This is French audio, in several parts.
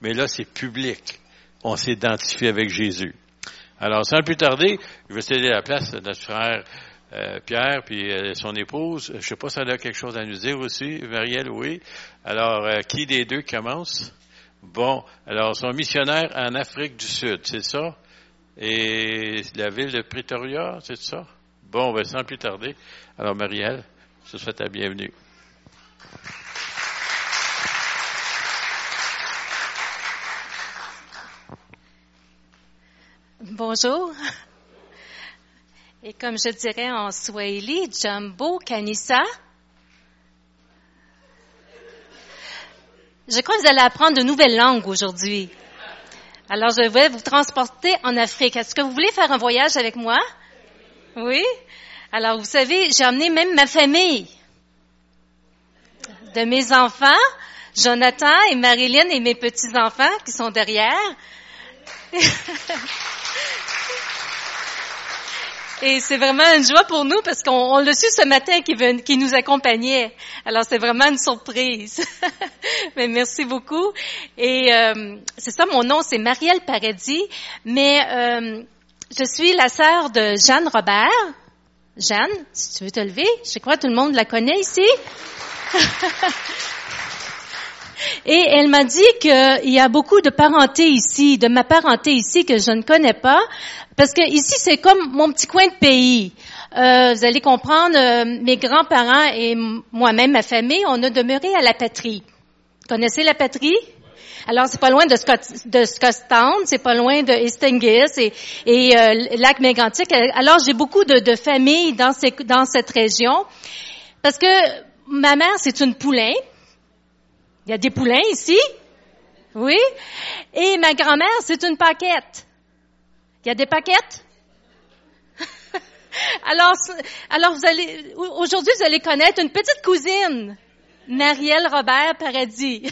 mais là, c'est public. On s'identifie avec Jésus. Alors, sans plus tarder, je vais céder la place à notre frère euh, Pierre puis euh, son épouse. Je sais pas si elle a quelque chose à nous dire aussi. Marielle, oui. Alors, euh, qui des deux commence? Bon, alors, son missionnaire en Afrique du Sud, c'est ça? Et la ville de Pretoria, c'est ça? Bon, ben, sans plus tarder. Alors, Marielle, je te souhaite ta bienvenue. Bonjour. Et comme je dirais en Swahili, Jumbo Kanisa. Je crois que vous allez apprendre de nouvelles langues aujourd'hui. Alors, je vais vous transporter en Afrique. Est-ce que vous voulez faire un voyage avec moi? Oui? Alors, vous savez, j'ai emmené même ma famille. De mes enfants, Jonathan et Marilyn et mes petits-enfants qui sont derrière. Et c'est vraiment une joie pour nous parce qu'on l'a su ce matin qui, nous accompagnait. Alors c'est vraiment une surprise. mais merci beaucoup. Et euh, c'est ça, mon nom c'est Marielle Paradis, mais euh, je suis la sœur de Jeanne Robert. Jeanne, si tu veux te lever, je crois que tout le monde la connaît ici. Et elle m'a dit qu'il y a beaucoup de parenté ici, de ma parenté ici que je ne connais pas, parce que ici c'est comme mon petit coin de pays. Euh, vous allez comprendre, euh, mes grands-parents et moi-même, ma famille, on a demeuré à la patrie. Connaissez la patrie? Alors, c'est pas loin de, Scott, de Scottstown, c'est pas loin de Hastings et, et euh, Lac Mégantic. Alors, j'ai beaucoup de, de familles dans cette région parce que ma mère, c'est une poulain. Il y a des poulains ici? Oui. Et ma grand-mère, c'est une paquette. Il y a des paquettes? alors, alors vous allez, aujourd'hui, vous allez connaître une petite cousine, Marielle Robert Paradis.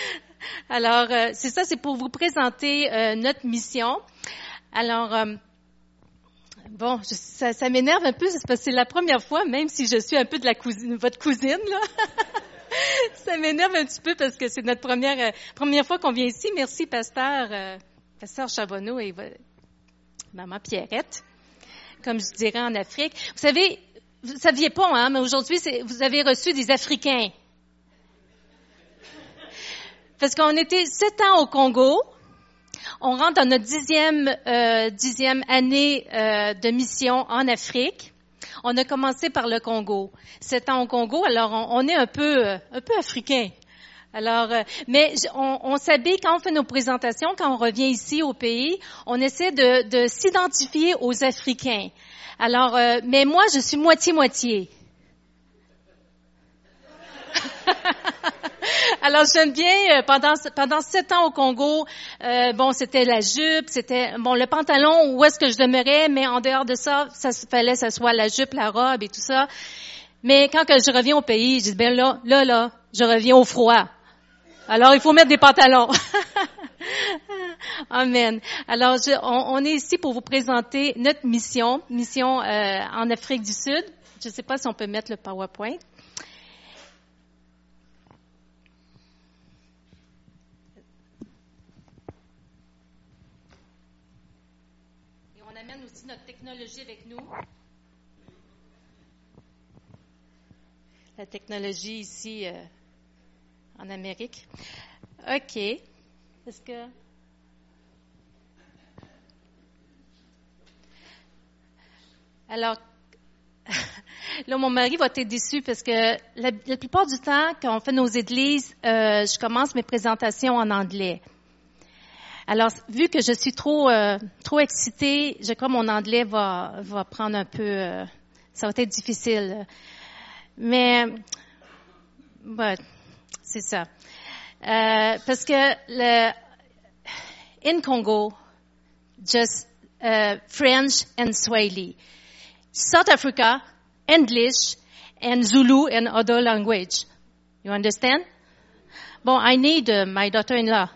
alors, euh, c'est ça, c'est pour vous présenter euh, notre mission. Alors, euh, bon, ça, ça m'énerve un peu, parce que c'est la première fois, même si je suis un peu de la cousine, votre cousine, là. ça m'énerve un petit peu parce que c'est notre première euh, première fois qu'on vient ici. Merci, pasteur, euh, pasteur Chabonneau et maman Pierrette, comme je dirais en Afrique. Vous savez, vous ne saviez pas, hein, mais aujourd'hui, vous avez reçu des Africains. Parce qu'on était sept ans au Congo. On rentre dans notre dixième, euh, dixième année euh, de mission en Afrique. On a commencé par le Congo. Ans au Congo, alors on, est un peu, euh, un peu africain. Alors, euh, mais on, s'habille quand on fait nos présentations, quand on revient ici au pays, on essaie de, de s'identifier aux Africains. Alors, euh, mais moi, je suis moitié-moitié. Alors j'aime bien euh, pendant pendant sept ans au Congo, euh, bon c'était la jupe, c'était bon le pantalon où est-ce que je demeurais, mais en dehors de ça, ça fallait que ce soit la jupe, la robe et tout ça. Mais quand je reviens au pays, je dis ben là là là, je reviens au froid. Alors il faut mettre des pantalons. Amen. Alors on, on, est ici pour vous présenter notre mission, mission euh, en Afrique du Sud. Je ne sais pas si on peut mettre le PowerPoint. Notre technologie avec nous. La technologie ici euh, en Amérique. OK. Est-ce que. Alors, là, mon mari va être déçu parce que la, plupart du temps, quand on fait nos églises, euh, je commence mes présentations en anglais. Alors, vu que je suis trop euh, trop excitée, je crois mon anglais va va prendre un peu, euh, ça va être difficile. Mais, c'est ça. Euh, parce que le in Congo, just uh, French and Swahili. South Africa, English and Zulu and other language. You understand? Bon, I need uh, my daughter-in-law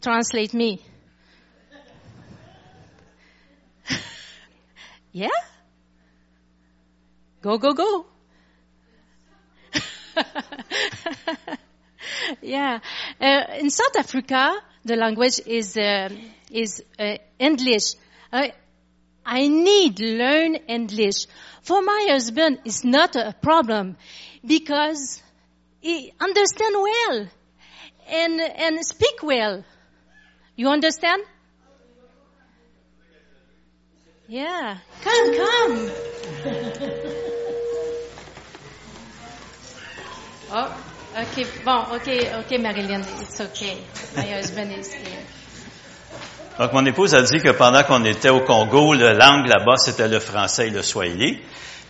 translate me. yeah? Go, go, go. yeah. Uh, in South Africa, the language is uh, is uh, English. I need learn English. For my husband, it's not a problem because he understand well and and speak well. You understand? Yeah. Come, come. oh, okay. Bon, okay, okay, Marilyn, it's okay. My husband is here. Donc, mon épouse a dit que pendant qu'on était au Congo, la langue là-bas, c'était le français et le swahili.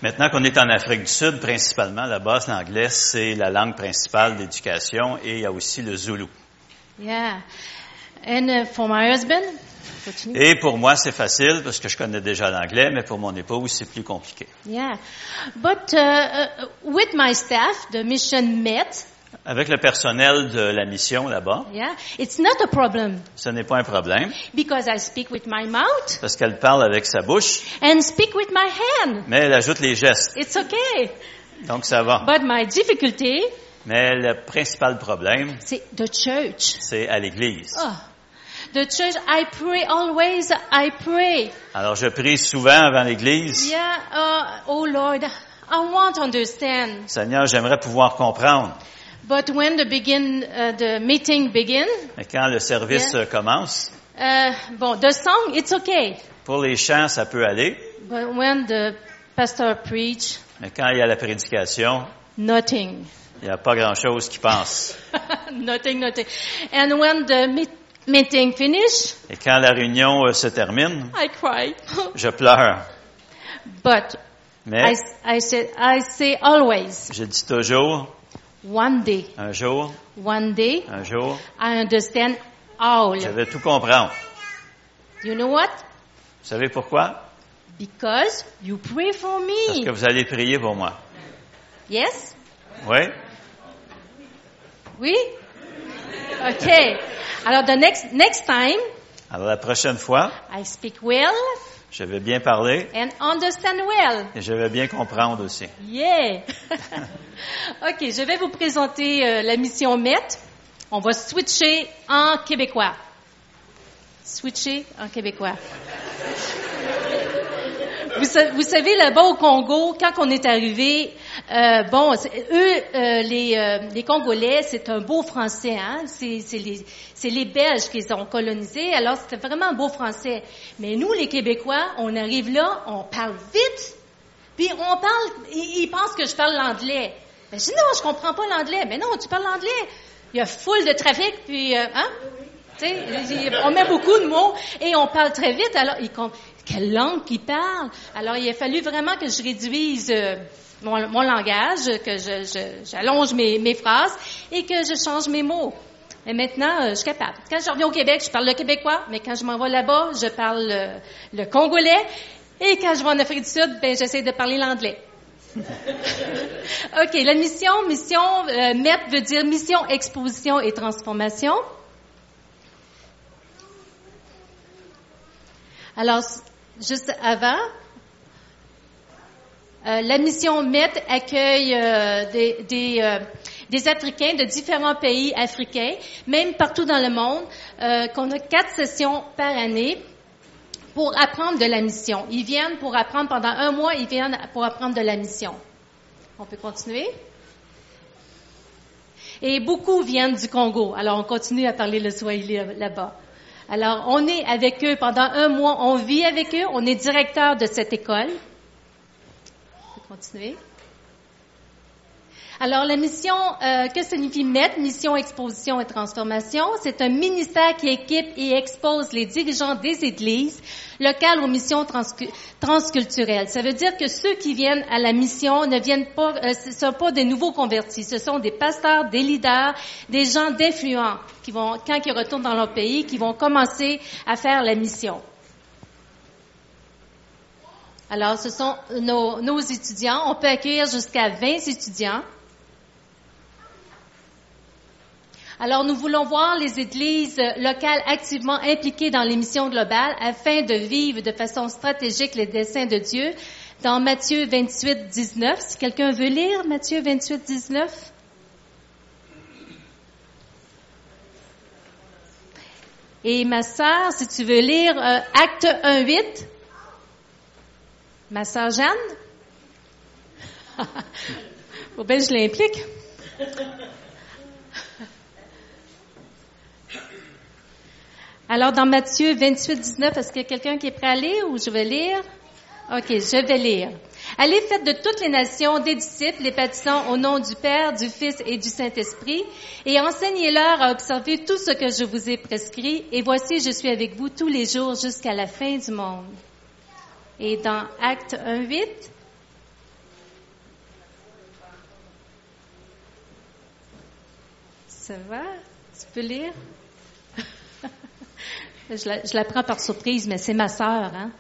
Maintenant qu'on est en Afrique du Sud, principalement, là-bas, l'anglais, c'est la langue principale d'éducation et il y a aussi le zoulou. Yeah. And uh, for my husband, continue. Et pour moi, c'est facile parce que je connais déjà l'anglais, mais pour mon épouse, c'est plus compliqué. Yeah. But uh, uh, with my staff, the mission met, Avec le personnel de la mission là-bas, yeah, it's not a problem ce n'est pas un problème because I speak with my mouth parce qu'elle parle avec sa bouche, and speak with my hand. mais elle ajoute les gestes. It's okay. Donc, ça va. But my difficulty, Mais le principal problème, c'est the church. c'est à l'église. Oh. The church, I pray always, I pray. Alors, je prie souvent avant l'église. Yeah, uh, oh Lord, I want to understand. Seigneur, j'aimerais pouvoir comprendre. But when the begin, uh, the meeting begin, Mais quand le service Yeah. commence, uh, bon, the song, it's okay. pour les chants, ça peut aller. But when the pastor preach, Mais quand il y a la prédication, nothing. Il n'y a pas grand-chose qui passe. nothing, nothing. And when the meet, meeting finish, Et quand la réunion euh, se termine, I cry. je pleure. but I, Mais I say, I say always, je dis toujours, one day, un jour, one day, un jour, I understand all. je vais tout comprendre. You know what? Vous savez pourquoi? Because you pray for Parce me. que vous allez prier pour moi. Yes? Oui? Oui? Okay. Alors, the next, next time, Alors la prochaine fois, I speak well je vais bien parler and understand well. et je vais bien comprendre aussi. Yeah! OK, je vais vous présenter euh, la mission MET. On va switcher en québécois. Switcher en québécois. Vous, sa- vous savez, là-bas au Congo, quand on est arrivé, euh, bon, eux, euh, les, euh, les Congolais, c'est un beau français, hein? C'est les, les Belges qui les ont colonisés, alors c'était vraiment un beau français. Mais nous, les Québécois, on arrive là, on parle vite, puis on parle, ils, pensent que je parle l'anglais. Ben, je dis non, je comprends pas l'anglais. Mais non, tu parles l'anglais. Il y a foule de trafic, puis, euh, hein? Tu sais, il- on met beaucoup de mots et on parle très vite. Alors, ils com- quelle langue qu'ils parlent? Alors, il a fallu vraiment que je réduise euh, mon, langage, que j'allonge mes, phrases et que je change mes mots. Et maintenant, euh, je suis capable. Quand je reviens au Québec, je parle le québécois, mais quand je m'en vais là-bas, je parle euh, le congolais. Et quand je vais en Afrique du Sud, ben, j'essaie de parler l'anglais. OK, la mission, mission, euh, MET veut dire mission, exposition et transformation. Alors, juste avant, euh, la mission MET accueille euh, des, des, euh, des Africains de différents pays africains, même partout dans le monde, euh, qu'on a quatre sessions par année pour apprendre de la mission. Ils viennent pour apprendre pendant un mois, ils viennent pour apprendre de la mission. On peut continuer? Et beaucoup viennent du Congo. Alors, on continue à parler le Swahili là-bas. Alors, on est avec eux pendant un mois, on vit avec eux, on est directeur de cette école. On peut continuer. Alors, la mission, euh, que signifie MET, Mission, Exposition et Transformation? C'est un ministère qui équipe et expose les dirigeants des églises locales aux missions transcu- transculturelles. Ça veut dire que ceux qui viennent à la mission ne viennent pas, euh, ce sont pas des nouveaux convertis. Ce sont des pasteurs, des leaders, des gens d'influence qui vont, quand ils retournent dans leur pays, qui vont commencer à faire la mission. Alors, ce sont nos, nos étudiants. On peut accueillir jusqu'à 20 étudiants. Alors, nous voulons voir les églises locales activement impliquées dans les missions globales afin de vivre de façon stratégique les desseins de Dieu. Dans Matthieu 28, 19, si quelqu'un veut lire Matthieu 28, 19. Et ma sœur, si tu veux lire euh, Acte 1, 8. Ma sœur Jeanne. Faut bien que je l'implique. Alors, dans Matthieu 28, 19, est-ce qu'il y a quelqu'un qui est prêt à lire ou je vais lire? OK, je vais lire. Allez, faites de toutes les nations des disciples, les baptisant au nom du Père, du Fils et du Saint-Esprit, et enseignez-leur à observer tout ce que je vous ai prescrit, et voici, je suis avec vous tous les jours jusqu'à la fin du monde. Et dans Acte 1, 8, ça va? Tu peux lire? Je la, je la prends par surprise, mais c'est ma sœur, hein?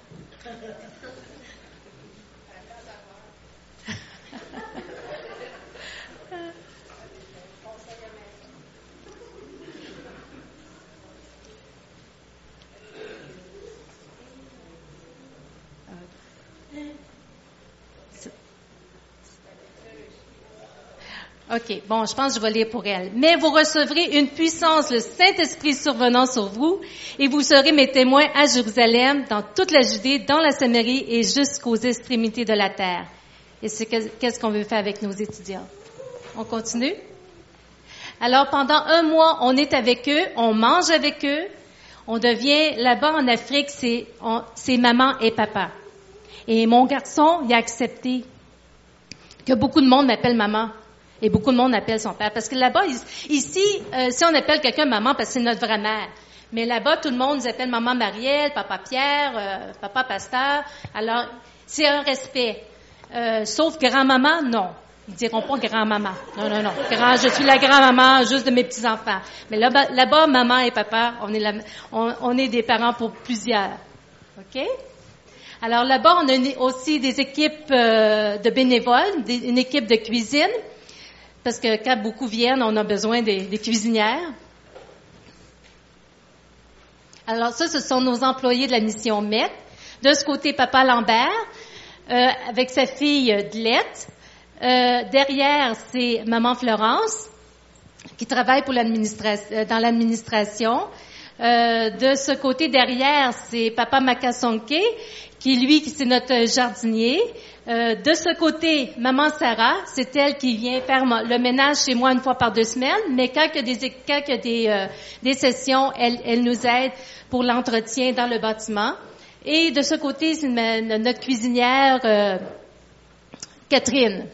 OK, bon, je pense que je vais lire pour elle. Mais vous recevrez une puissance, le Saint-Esprit survenant sur vous, et vous serez mes témoins à Jérusalem, dans toute la Judée, dans la Samarie et jusqu'aux extrémités de la terre. Et c'est qu'est-ce qu'on veut faire avec nos étudiants? On continue? Alors, pendant un mois, on est avec eux, on mange avec eux, on devient, là-bas en Afrique, c'est, maman et papa. Et mon garçon, il a accepté que beaucoup de monde m'appelle maman. Et beaucoup de monde appelle son père. Parce que là-bas, ici, euh, si on appelle quelqu'un maman, parce que c'est notre vraie mère. Mais là-bas, tout le monde nous appelle maman Marielle, papa Pierre, euh, papa Pasteur. Alors, c'est un respect. Euh, sauf grand-maman, non. Ils diront pas grand-maman. Non, non, non. Grand, je suis la grand-maman juste de mes petits-enfants. Mais là-bas, maman et papa, on est, la, on, on est des parents pour plusieurs. OK? Alors là-bas, on a aussi des équipes de bénévoles, une équipe de cuisine parce que quand beaucoup viennent, on a besoin des, cuisinières. Alors ça, ce sont nos employés de la mission MET. De ce côté, Papa Lambert, euh, avec sa fille Dlette. Euh, derrière, c'est Maman Florence, qui travaille pour euh, dans l'administration. de ce côté derrière, c'est Papa Makasonke, qui lui, c'est notre jardinier. Euh, de ce côté, maman Sarah, c'est elle qui vient faire le ménage chez moi une fois par deux semaines, mais quand il y a des, quand il y a des, euh, des sessions, elle, elle nous aide pour l'entretien dans le bâtiment. Et de ce côté, c'est notre cuisinière euh, Catherine.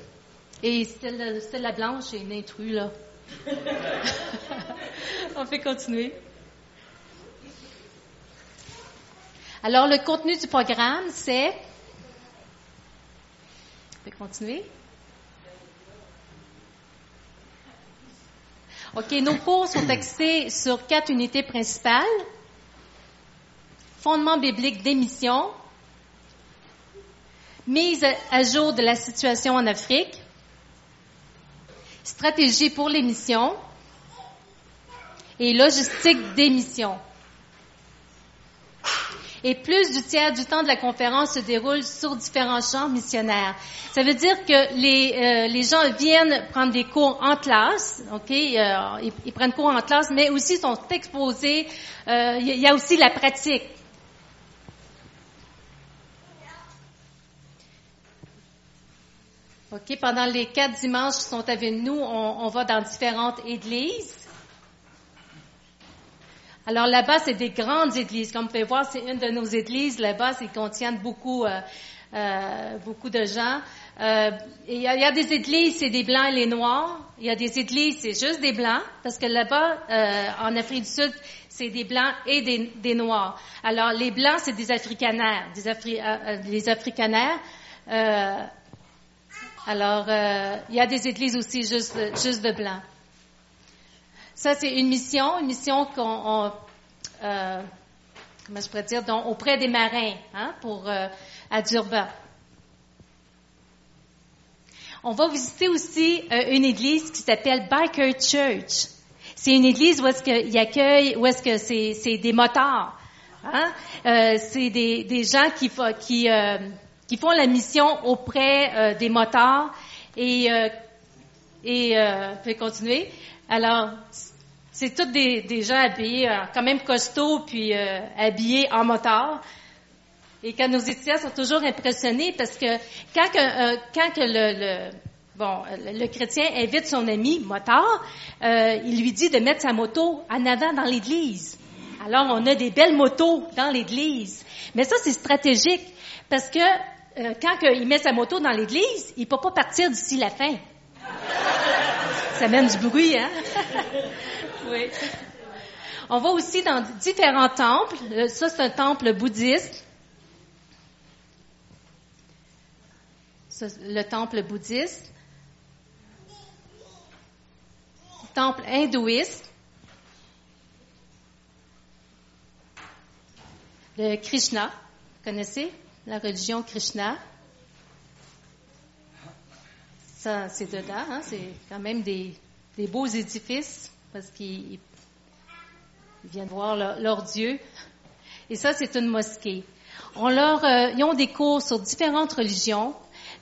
Et celle, celle la blanche est une intrus, là. On fait continuer. Alors, le contenu du programme, c'est vais continuer? OK, nos cours sont axés sur quatre unités principales. Fondement biblique d'émission, mise à jour de la situation en Afrique, stratégie pour les missions et logistique des missions et plus du tiers du temps de la conférence se déroule sur différents champs missionnaires. Ça veut dire que les, euh, les gens viennent prendre des cours en classe, ok, euh, ils, prennent cours en classe, mais aussi sont exposés. Euh, il y a aussi la pratique. OK, pendant les quatre dimanches qui sont avec nous, on, on va dans différentes églises. Alors là-bas, c'est des grandes églises. Comme vous pouvez voir, c'est une de nos églises là-bas. Ils contiennent beaucoup, euh, euh, beaucoup de gens. Euh, il, y a, des églises, c'est des blancs et les noirs. Il y a des églises, c'est juste des blancs, parce que là-bas, en Afrique du Sud, c'est des blancs et des, noirs. Alors les blancs, c'est des africanaires, des Afri les africanaires. alors il y a des églises aussi juste, juste de blancs. Ça, c'est une mission, une mission qu'on, euh, comment je pourrais dire, auprès des marins, hein, pour euh, à Durban. On va visiter aussi euh, une église qui s'appelle Biker Church. C'est une église où est-ce qu'il accueille, où est-ce que c'est, des motards. Hein? c'est des, des, gens qui, qui, qui font la mission auprès des motards et et je vais continuer. Alors, c'est tous des, des gens habillés euh, quand même costauds, puis euh, habillés en motard. Et quand nos étudiants sont toujours impressionnés parce que quand, que, euh, le, le bon, le chrétien invite son ami motard, euh, il lui dit de mettre sa moto en avant dans l'église. Alors, on a des belles motos dans l'église. Mais ça, c'est stratégique parce que quand que il met sa moto dans l'église, il peut pas partir d'ici la fin. Ça mène du bruit, hein? oui. On va aussi dans différents temples. Euh, Ça, c'est un temple bouddhiste. Ça, le temple bouddhiste. Temple hindouiste. Le Krishna. Vous connaissez la religion Krishna? Ça, c'est dedans. Hein? C'est quand même des, des beaux édifices parce qu'ils ils viennent voir leur, leur Dieu. Et ça, c'est une mosquée. On leur, euh, ils ont des cours sur différentes religions.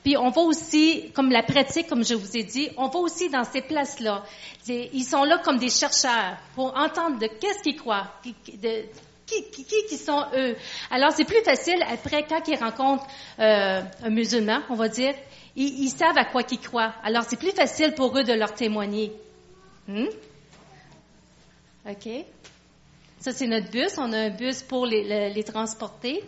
Puis on va aussi, comme la pratique, comme je vous ai dit, on va aussi dans ces places-là. Ils sont là comme des chercheurs pour entendre de qu'est-ce qu'ils croient, de, qui, qui qui sont eux. Alors c'est plus facile après quand ils rencontrent euh, un musulman, on va dire, ils, ils savent à quoi qu'ils croient. Alors c'est plus facile pour eux de leur témoigner. Hmm? OK. Ça, c'est notre bus. On a un bus pour les, les- transporter.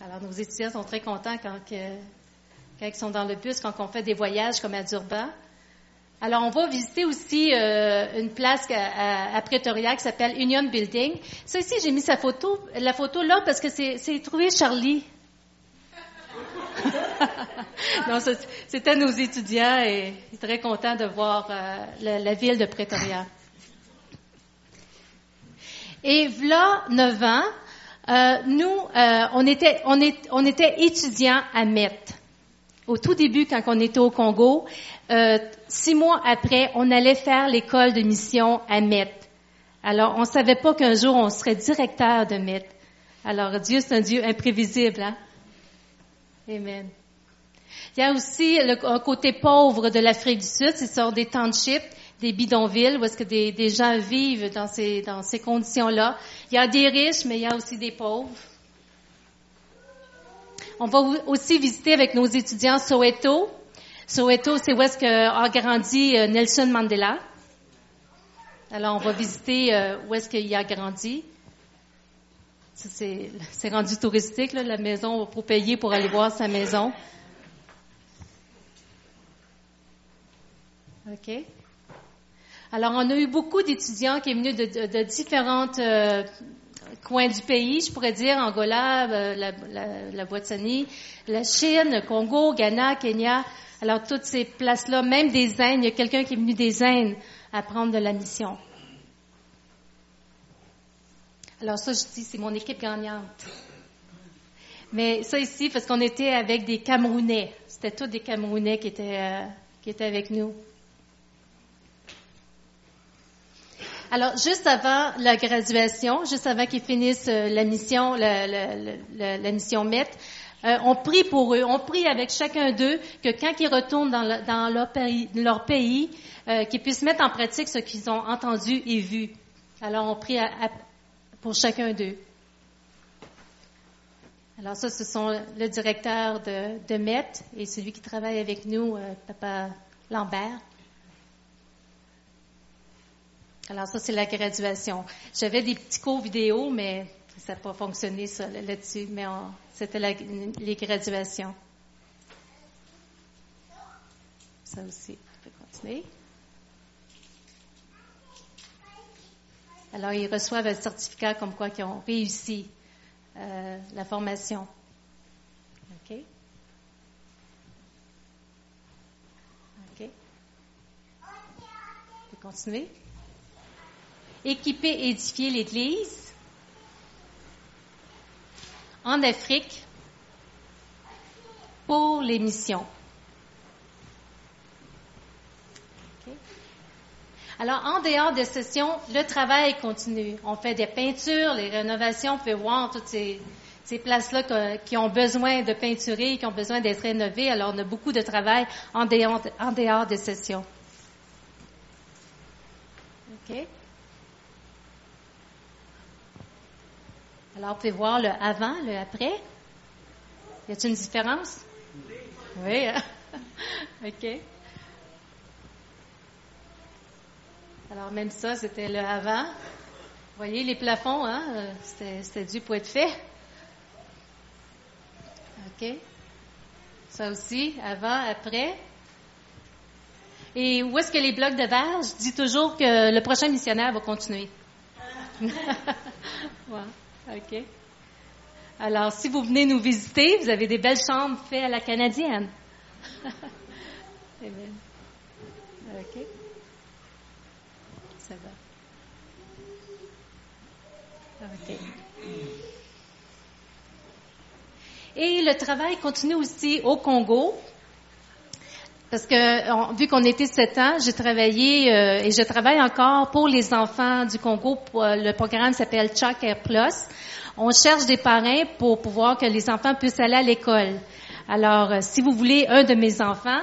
Alors, nos étudiants sont très contents quand, ils sont dans le bus, quand on fait des voyages comme à Durban. Alors, on va visiter aussi euh, une place à, à, Pretoria qui s'appelle Union Building. Ça ici, j'ai mis sa photo, la photo là parce que c'est c'est trouvé Charlie. non, c'était nos étudiants et très contents de voir euh, la, ville de Pretoria. Et voilà neuf ans, euh, nous, euh, on, était, on, on était étudiants à Met. Au tout début, quand on était au Congo, euh, six mois après, on allait faire l'école de mission à Met. Alors, on savait pas qu'un jour, on serait directeur de Met. Alors, Dieu, c'est un Dieu imprévisible. Hein? Amen. Il y a aussi le, un côté pauvre de l'Afrique du Sud, c'est sur des townships, des bidonvilles, où est-ce que des, gens vivent dans ces, conditions-là. Il y a des riches, mais il y a aussi des pauvres. On va aussi visiter avec nos étudiants Soweto. Soweto, c'est où est-ce que a grandi euh, Nelson Mandela. Alors, on va visiter euh, où est-ce qu'il a grandi. C'est rendu touristique, la maison, pour payer pour aller voir sa maison. OK. Alors, on a eu beaucoup d'étudiants qui sont venus de, de, de différentes euh, coins du pays, je pourrais dire, Angola, euh, la, la, la Chine, le Congo, Ghana, Kenya. Alors, toutes ces places-là, même des Indes, il y a quelqu'un qui est venu des Indes à prendre de la mission. Alors ça, je dis, c'est mon équipe gagnante. Mais ça ici, parce qu'on était avec des Camerounais. C'était tous des Camerounais qui étaient, euh, qui étaient avec nous. Alors, juste avant la graduation, juste avant qu'ils finissent euh, la mission, la, mission MET, euh, on prie pour eux. On prie avec chacun d'eux que quand ils retournent dans, le- dans leur pays, euh, qu'ils puissent mettre en pratique ce qu'ils ont entendu et vu. Alors, on prie pour chacun d'eux. Alors ça, ce sont le directeur de, MET et celui qui travaille avec nous, Papa Lambert. Alors ça, c'est la graduation. J'avais des petits cours vidéo, mais ça n'a pas fonctionné ça, là- là-dessus, mais c'était les graduations. Ça aussi, on peut continuer. Alors, ils reçoivent un certificat comme quoi qu'ils ont réussi euh, la formation. OK? OK? On peut continuer? Équiper et édifier l'Église en Afrique pour les missions. OK? Alors, en dehors des sessions, le travail continue. On fait des peintures, les rénovations, on peut voir toutes ces, ces places-là qui ont besoin de peinturer, qui ont besoin d'être rénovées. Alors, on a beaucoup de travail en dehors, en dehors des sessions. OK? Alors, vous pouvez voir le avant, le après. Y a-t-il une différence? Oui. hein? OK. Alors, même ça, c'était le avant. Vous voyez les plafonds, hein? euh, C'était, dû pour être fait. OK. Ça aussi, avant, après. Et où est-ce que les blocs de verre? Je dis toujours que le prochain missionnaire va continuer. OK. Alors, si vous venez nous visiter, vous avez des belles chambres faites à la canadienne. Amen. OK. Ça va. OK. Et le travail continue aussi au Congo. Parce que, vu qu'on était sept ans, j'ai travaillé euh, et je travaille encore pour les enfants du Congo. Euh, le programme s'appelle Chuck Air Plus. On cherche des parrains pour pouvoir que les enfants puissent aller à l'école. Alors, euh, si vous voulez un de mes enfants,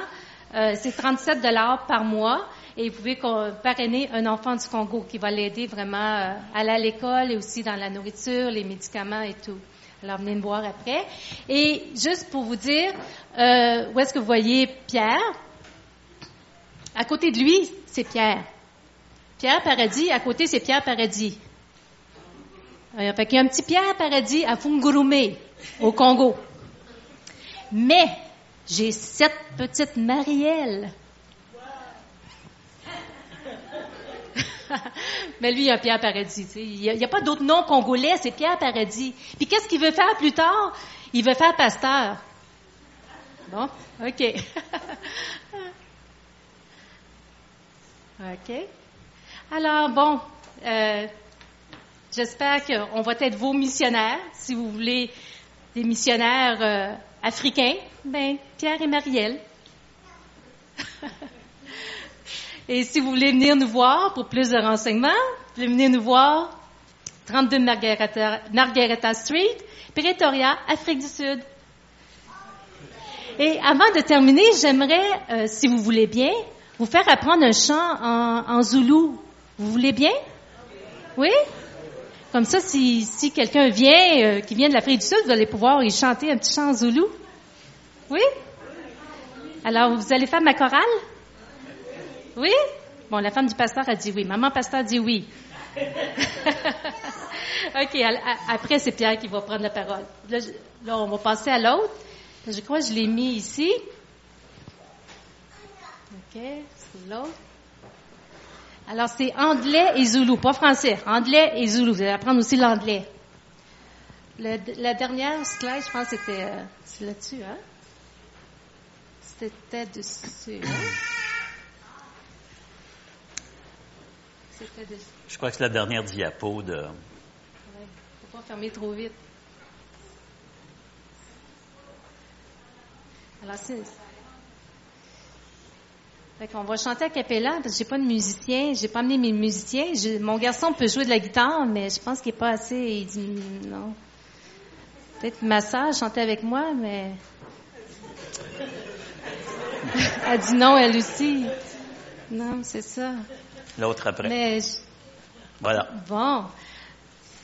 euh, c'est 37 dollars par mois et vous pouvez parrainer un enfant du Congo qui va l'aider vraiment à aller à l'école et aussi dans la nourriture, les médicaments et tout. Venez me voir après. Et juste pour vous dire, euh, où est-ce que vous voyez Pierre? À côté de lui, c'est Pierre. Pierre Paradis, à côté, c'est Pierre Paradis. Fait qu'il y a un petit Pierre Paradis à Fungurume, au Congo. Mais, j'ai sept petites Marielles. Mais lui, il y a Pierre Paradis. Il n'y a pas d'autre nom congolais, c'est Pierre Paradis. Puis qu'est-ce qu'il veut faire plus tard? Il veut faire pasteur. Bon, OK. OK. Alors, bon, euh, j'espère qu'on va être vos missionnaires. Si vous voulez des missionnaires euh, africains, ben Pierre et Marielle. et si vous voulez venir nous voir pour plus de renseignements, vous pouvez venir nous voir 32 Margareta, Street, Pretoria, Afrique du Sud. Et avant de terminer, j'aimerais, euh, si vous voulez bien, vous faire apprendre un chant en, en zoulou. Vous voulez bien? Oui? Comme ça, si, si quelqu'un vient, euh, qui vient de l'Afrique du Sud, vous allez pouvoir y chanter un petit chant en zoulou. Oui? Alors, vous allez faire ma chorale? Oui? Bon, la femme du pasteur a dit oui. Maman pasteur dit oui. OK, après, c'est Pierre qui va prendre la parole. Là, je- là, on va passer à l'autre. Je crois que je l'ai mis ici. OK, c'est l'autre. Alors, c'est anglais et zoulou, pas français. Anglais et zoulou. Vous allez apprendre aussi l'anglais. La dernière slide, je pense, c'était euh, là-dessus, hein? C'était dessus, hein? C'était. Je crois que c'est la dernière diapo de. Ouais. Faut pas fermer trop vite. Alors, c'est. Fait qu'on va chanter à capella parce que j'ai pas de musicien, j'ai pas amené mes musiciens. Mon garçon peut jouer de la guitare, mais je pense qu'il est pas assez. Il dit non. Peut-être ma sœur chanter avec moi, mais. elle dit non, elle aussi. Non, c'est ça. L'autre après. Mais je- Voilà. Bon.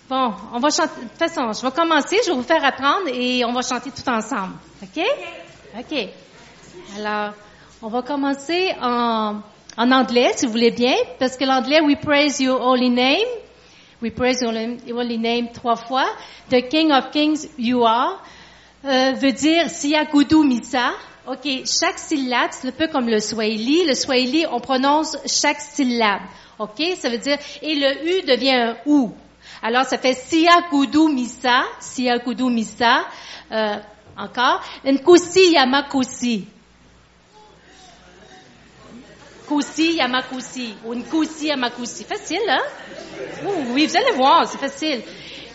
Bon, on va chanter. De toute façon, je vais commencer, je vais vous faire apprendre et on va chanter tout ensemble. OK? OK. Alors, on va commencer en, en anglais, si vous voulez bien, parce que l'anglais, we praise your holy name. We praise your holy name trois fois. The King of Kings you are euh, veut dire Siakudu Misa. OK, chaque syllabe, c'est un peu comme le Swahili. Le Swahili, on prononce chaque syllabe. OK, ça veut dire, et le U devient un OU. Alors, ça fait Siakudu Misa, Siakudu Misa. Euh, encore. Nkusi Yamakusi. Kusi Yamakusi. Ou Nkusi Yamakusi. Facile, hein? Oui, vous allez voir, c'est facile.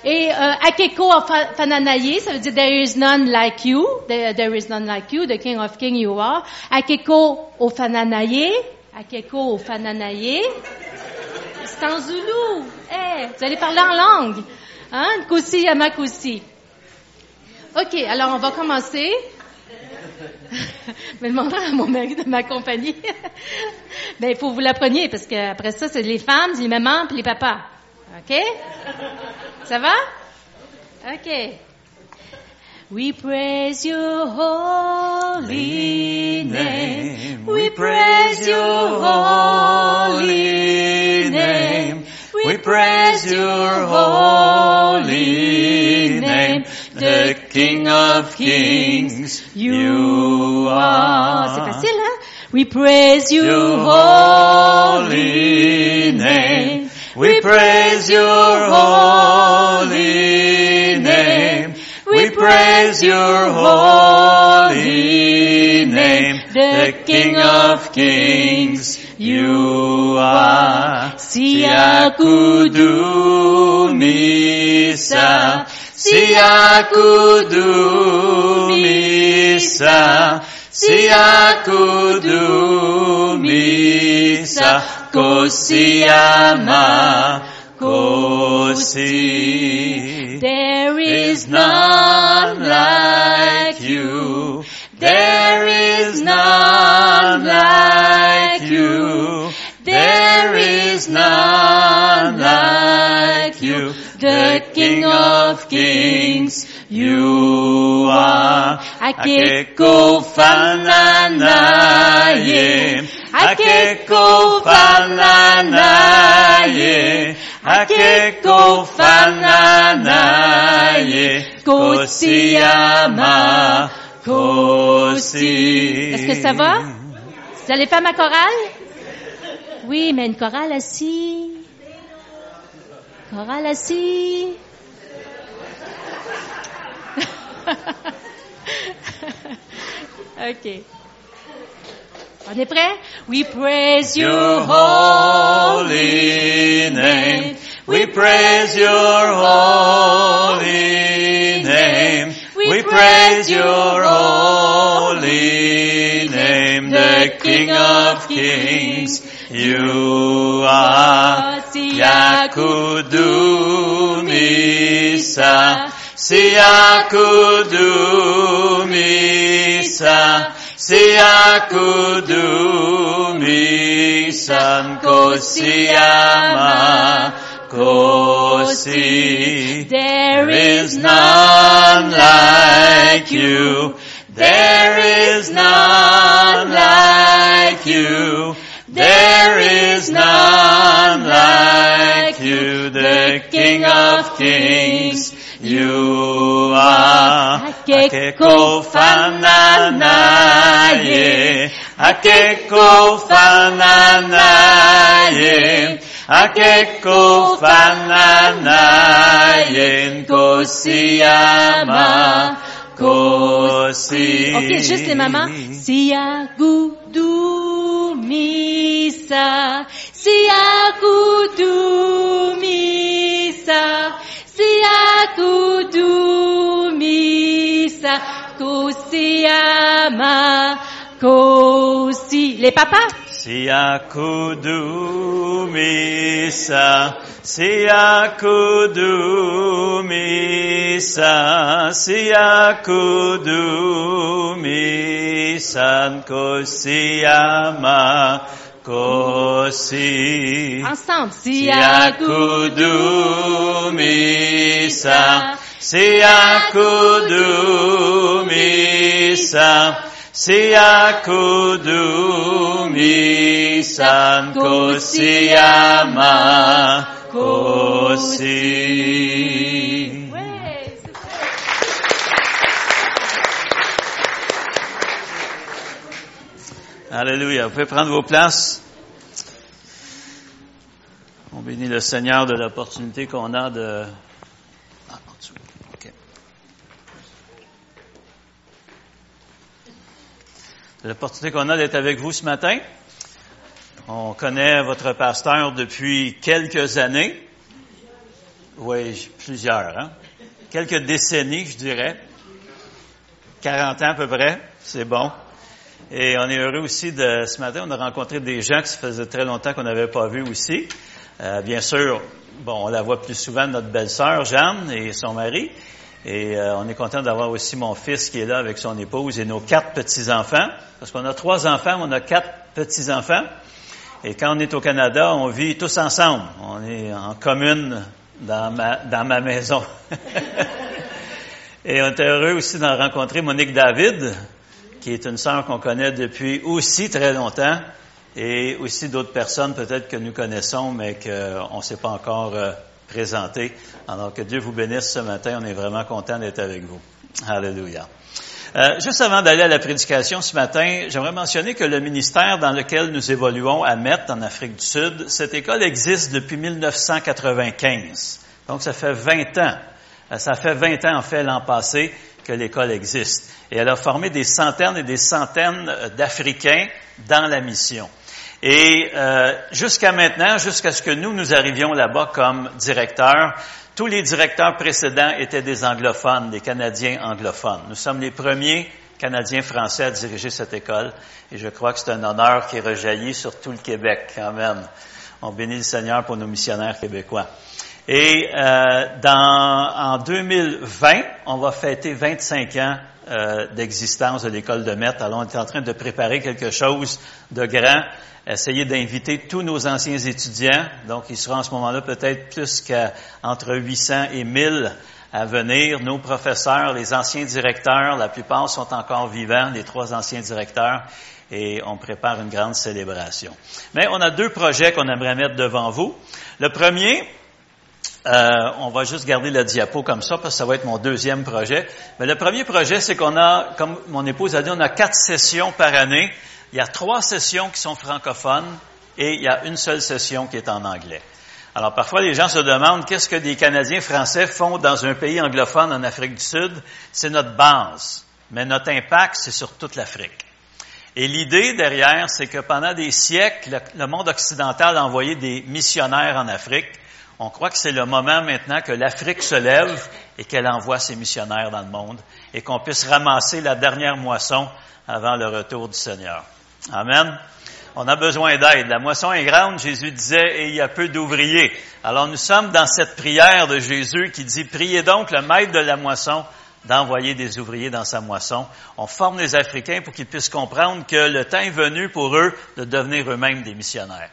Et euh, Akeko Fa- Fananaye, ça veut dire There is none like you. There, is none like you, the King of Kings you are. Akeko Ofananaye. Akeko Ofananaye. C'est en Zoulou. Eh, vous allez parler en langue. Hein? Nkusi Yamakusi. OK, alors on va commencer. Mais demandant à mon mari de m'accompagner. ben, il faut que vous l'appreniez parce qu'après ça, c'est les femmes, les mamans puis les papas. OK? Ça va? OK. We praise your holy name. We praise your holy name. We praise your holy name. The King of Kings you are. C'est facile, hein? We praise your holy name. We praise your holy name. We praise your holy name, the King of Kings you are. Siakudumisa, Siakudumisa, Siakudumisa, Kosiyama, Kosi. There is none like you. There is none like you. There is none like you. The King of Kings you are. Akeko fananaye. Akeko fananaye. Akeko fananaye. Kosiyama. Kosi. Est-ce que ça va? Vous allez faire ma chorale? Oui, mais une chorale assis. Chorale assis. OK. On est prêt? We praise your holy name. We praise your holy name. We praise your holy name, the King of Kings. You are Siakudumisa, Siakudumisa, Kosiyama, Kosi. There is none like you. There is none like you. There is none like you, the King of Kings. You are Akeko fananaye, Akeko fananaye, Akeko fananaye, Kosiyama, Kosi. Ok, juste les mamans. Siagudu misa, Siagudu Kosiyama, Kosi. Les papas? Siakudumisa, Siakudumisa, Siakudumisa, Kosiyama, Kosi. Ensemble. Siakudumisa, Siakudumisa, Siakudumisa, Kosiyama, Kosi. Alléluia. Vous pouvez prendre vos places. On bénit le Seigneur de l'opportunité qu'on a de... Ah, en dessous. OK. De L'opportunité qu'on a d'être avec vous ce matin. On connaît votre pasteur depuis quelques années. Oui, plusieurs, hein? Quelques décennies, je dirais. 40 ans à peu près. C'est bon. Et on est heureux aussi de ce matin, on a rencontré des gens que ça faisait très longtemps qu'on n'avait pas vus aussi. Euh, bien sûr, bon, on la voit plus souvent notre belle-sœur Jeanne et son mari, Et euh, on est content d'avoir aussi mon fils qui est là avec son épouse et nos quatre petits-enfants. Parce qu'on a trois enfants, on a quatre petits-enfants. Et quand on est au Canada, on vit tous ensemble. On est en commune dans ma, dans ma maison. et on est heureux aussi d'en rencontrer Monique David, qui est une sœur qu'on connaît depuis aussi très longtemps, et aussi d'autres personnes peut-être que nous connaissons, mais qu'on ne s'est pas encore euh, présenté. Alors que Dieu vous bénisse ce matin, on est vraiment content d'être avec vous. Alléluia. Euh, juste avant d'aller à la prédication ce matin, j'aimerais mentionner que le ministère dans lequel nous évoluons à Met, en Afrique du Sud, cette école existe depuis 1995. Donc, ça fait 20 ans. Euh, ça fait 20 ans, en fait, l'an passé, que l'école existe. Et elle a formé des centaines et des centaines euh, d'Africains dans la mission. Et euh, jusqu'à maintenant, jusqu'à ce que nous, nous arrivions là-bas comme directeurs, tous les directeurs précédents étaient des anglophones, des Canadiens anglophones. Nous sommes les premiers Canadiens français à diriger cette école et je crois que c'est un honneur qui est rejailli sur tout le Québec Amen. On bénit le Seigneur pour nos missionnaires québécois. Et euh, dans, en 2020, on va fêter 25 ans euh, d'existence de l'école de maître. Alors, on est en train de préparer quelque chose de grand essayer d'inviter tous nos anciens étudiants. Donc, il sera en ce moment-là peut-être plus qu'entre 800 et 1000 à venir. Nos professeurs, les anciens directeurs, la plupart sont encore vivants, les trois anciens directeurs, et on prépare une grande célébration. Mais on a deux projets qu'on aimerait mettre devant vous. Le premier, euh, on va juste garder la diapo comme ça parce que ça va être mon deuxième projet. Mais le premier projet, c'est qu'on a, comme mon épouse a dit, on a quatre sessions par année il y a trois sessions qui sont francophones et il y a une seule session qui est en anglais. Alors parfois les gens se demandent qu'est-ce que des Canadiens français font dans un pays anglophone en Afrique du Sud? C'est notre base, mais notre impact, c'est sur toute l'Afrique. Et l'idée derrière, c'est que pendant des siècles, le monde occidental a envoyé des missionnaires en Afrique. On croit que c'est le moment maintenant que l'Afrique se lève et qu'elle envoie ses missionnaires dans le monde et qu'on puisse ramasser la dernière moisson avant le retour du Seigneur. Amen. On a besoin d'aide. La moisson est grande, Jésus disait, et il y a peu d'ouvriers. Alors nous sommes dans cette prière de Jésus qui dit, priez donc le maître de la moisson d'envoyer des ouvriers dans sa moisson. On forme les Africains pour qu'ils puissent comprendre que le temps est venu pour eux de devenir eux-mêmes des missionnaires.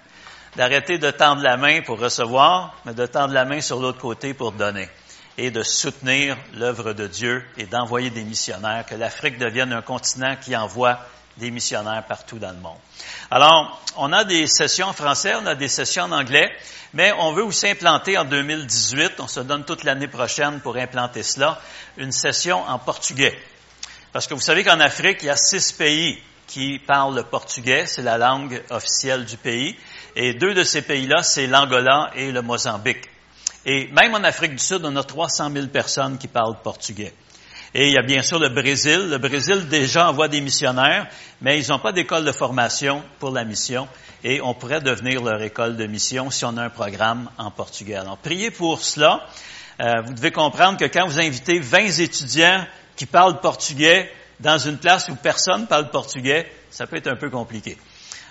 D'arrêter de tendre la main pour recevoir, mais de tendre la main sur l'autre côté pour donner. Et de soutenir l'œuvre de Dieu et d'envoyer des missionnaires, que l'Afrique devienne un continent qui envoie des missionnaires partout dans le monde. Alors, on a des sessions en français, on a des sessions en anglais, mais on veut aussi implanter en 2018, on se donne toute l'année prochaine pour implanter cela, une session en portugais. Parce que vous savez qu'en Afrique, il y a six pays qui parlent le portugais, c'est la langue officielle du pays, et deux de ces pays-là, c'est l'Angola et le Mozambique. Et même en Afrique du Sud, on a 300 000 personnes qui parlent portugais. Et il y a bien sûr le Brésil. Le Brésil déjà envoie des missionnaires, mais ils n'ont pas d'école de formation pour la mission et on pourrait devenir leur école de mission si on a un programme en portugais. Alors, priez pour cela. Euh, vous devez comprendre que quand vous invitez 20 étudiants qui parlent portugais dans une place où personne parle portugais, ça peut être un peu compliqué.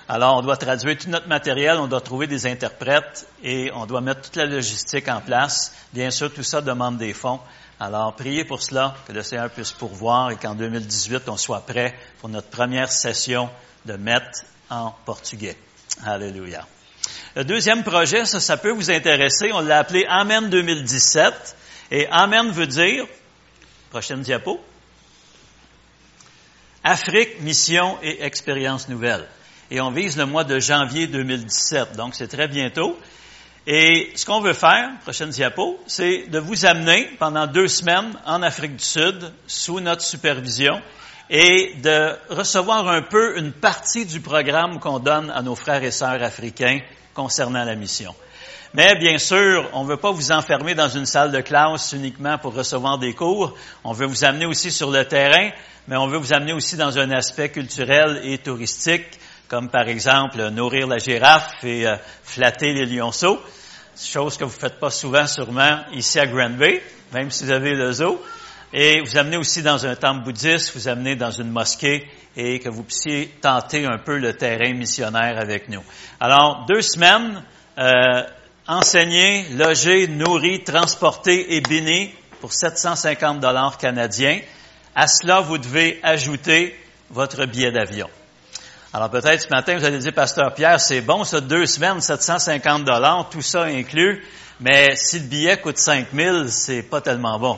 Alors, on doit traduire tout notre matériel, on doit trouver des interprètes et on doit mettre toute la logistique en place. Bien sûr, tout ça demande des fonds. Alors, priez pour cela, que le Seigneur puisse pourvoir et qu'en 2018, on soit prêt pour notre première session de MET en portugais. Alléluia. Le deuxième projet, ça, ça peut vous intéresser. On l'a appelé Amen 2017. Et Amen veut dire, prochaine diapo, Afrique, mission et expérience nouvelle. Et on vise le mois de janvier 2017, donc c'est très bientôt. Et ce qu'on veut faire, prochaine diapo, c'est de vous amener pendant deux semaines en Afrique du Sud sous notre supervision et de recevoir un peu une partie du programme qu'on donne à nos frères et sœurs africains concernant la mission. Mais bien sûr, on ne veut pas vous enfermer dans une salle de classe uniquement pour recevoir des cours. On veut vous amener aussi sur le terrain, mais on veut vous amener aussi dans un aspect culturel et touristique, comme par exemple nourrir la girafe et euh, flatter les lionceaux chose que vous ne faites pas souvent sûrement ici à Grand Bay, même si vous avez le zoo. Et vous amenez aussi dans un temple bouddhiste, vous amenez dans une mosquée et que vous puissiez tenter un peu le terrain missionnaire avec nous. Alors, deux semaines, euh, enseigner, loger, nourrir, transporter et bénir pour 750 dollars canadiens. À cela, vous devez ajouter votre billet d'avion. Alors peut-être ce matin, vous allez dire, Pasteur Pierre, c'est bon, ça, deux semaines, 750 dollars, tout ça inclus, mais si le billet coûte 5000, c'est pas tellement bon.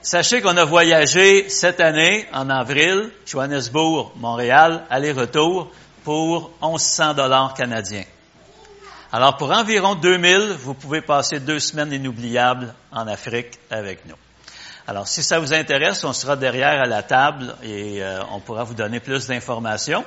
Sachez qu'on a voyagé cette année, en avril, Johannesburg, Montréal, aller-retour, pour 1100 dollars canadiens. Alors, pour environ 2000, vous pouvez passer deux semaines inoubliables en Afrique avec nous. Alors, si ça vous intéresse, on sera derrière à la table et euh, on pourra vous donner plus d'informations.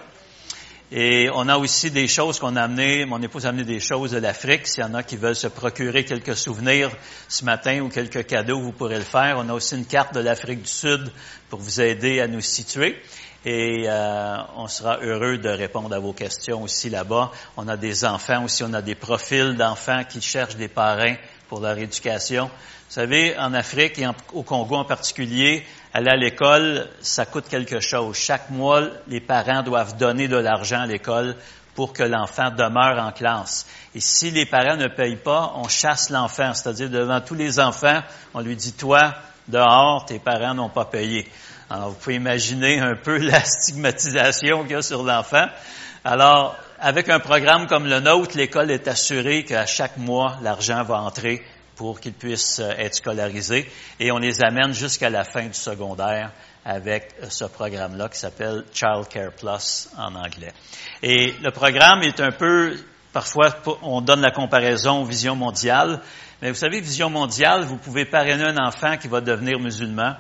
Et on a aussi des choses qu'on a amenées, mon épouse a amené des choses de l'Afrique. S'il y en a qui veulent se procurer quelques souvenirs ce matin ou quelques cadeaux, vous pourrez le faire. On a aussi une carte de l'Afrique du Sud pour vous aider à nous situer. Et euh, on sera heureux de répondre à vos questions aussi là-bas. On a des enfants aussi, on a des profils d'enfants qui cherchent des parrains pour leur éducation. Vous savez, en Afrique et au Congo en particulier, aller à l'école, ça coûte quelque chose. Chaque mois, les parents doivent donner de l'argent à l'école pour que l'enfant demeure en classe. Et si les parents ne payent pas, on chasse l'enfant, c'est-à-dire devant tous les enfants, on lui dit, toi, dehors, tes parents n'ont pas payé. Alors, vous pouvez imaginer un peu la stigmatisation qu'il y a sur l'enfant. Alors, avec un programme comme le nôtre, l'école est assurée qu'à chaque mois, l'argent va entrer pour qu'ils puissent euh, être scolarisés et on les amène jusqu'à la fin du secondaire avec euh, ce programme-là qui s'appelle Child Care Plus en anglais. Et le programme est un peu, parfois on donne la comparaison Vision mondiale, mais vous savez, Vision mondiale, vous pouvez parrainer un enfant qui va devenir musulman,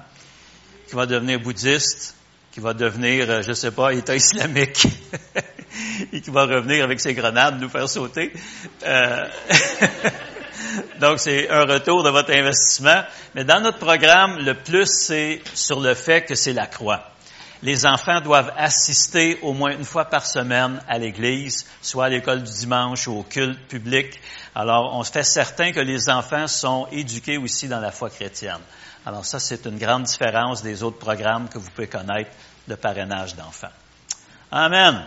qui va devenir bouddhiste, qui va devenir, euh, je ne sais pas, État islamique, et qui va revenir avec ses grenades nous faire sauter. Euh... Donc, c'est un retour de votre investissement. Mais dans notre programme, le plus, c'est sur le fait que c'est la croix. Les enfants doivent assister au moins une fois par semaine à l'église, soit à l'école du dimanche ou au culte public. Alors, on se fait certain que les enfants sont éduqués aussi dans la foi chrétienne. Alors, ça, c'est une grande différence des autres programmes que vous pouvez connaître de parrainage d'enfants. Amen.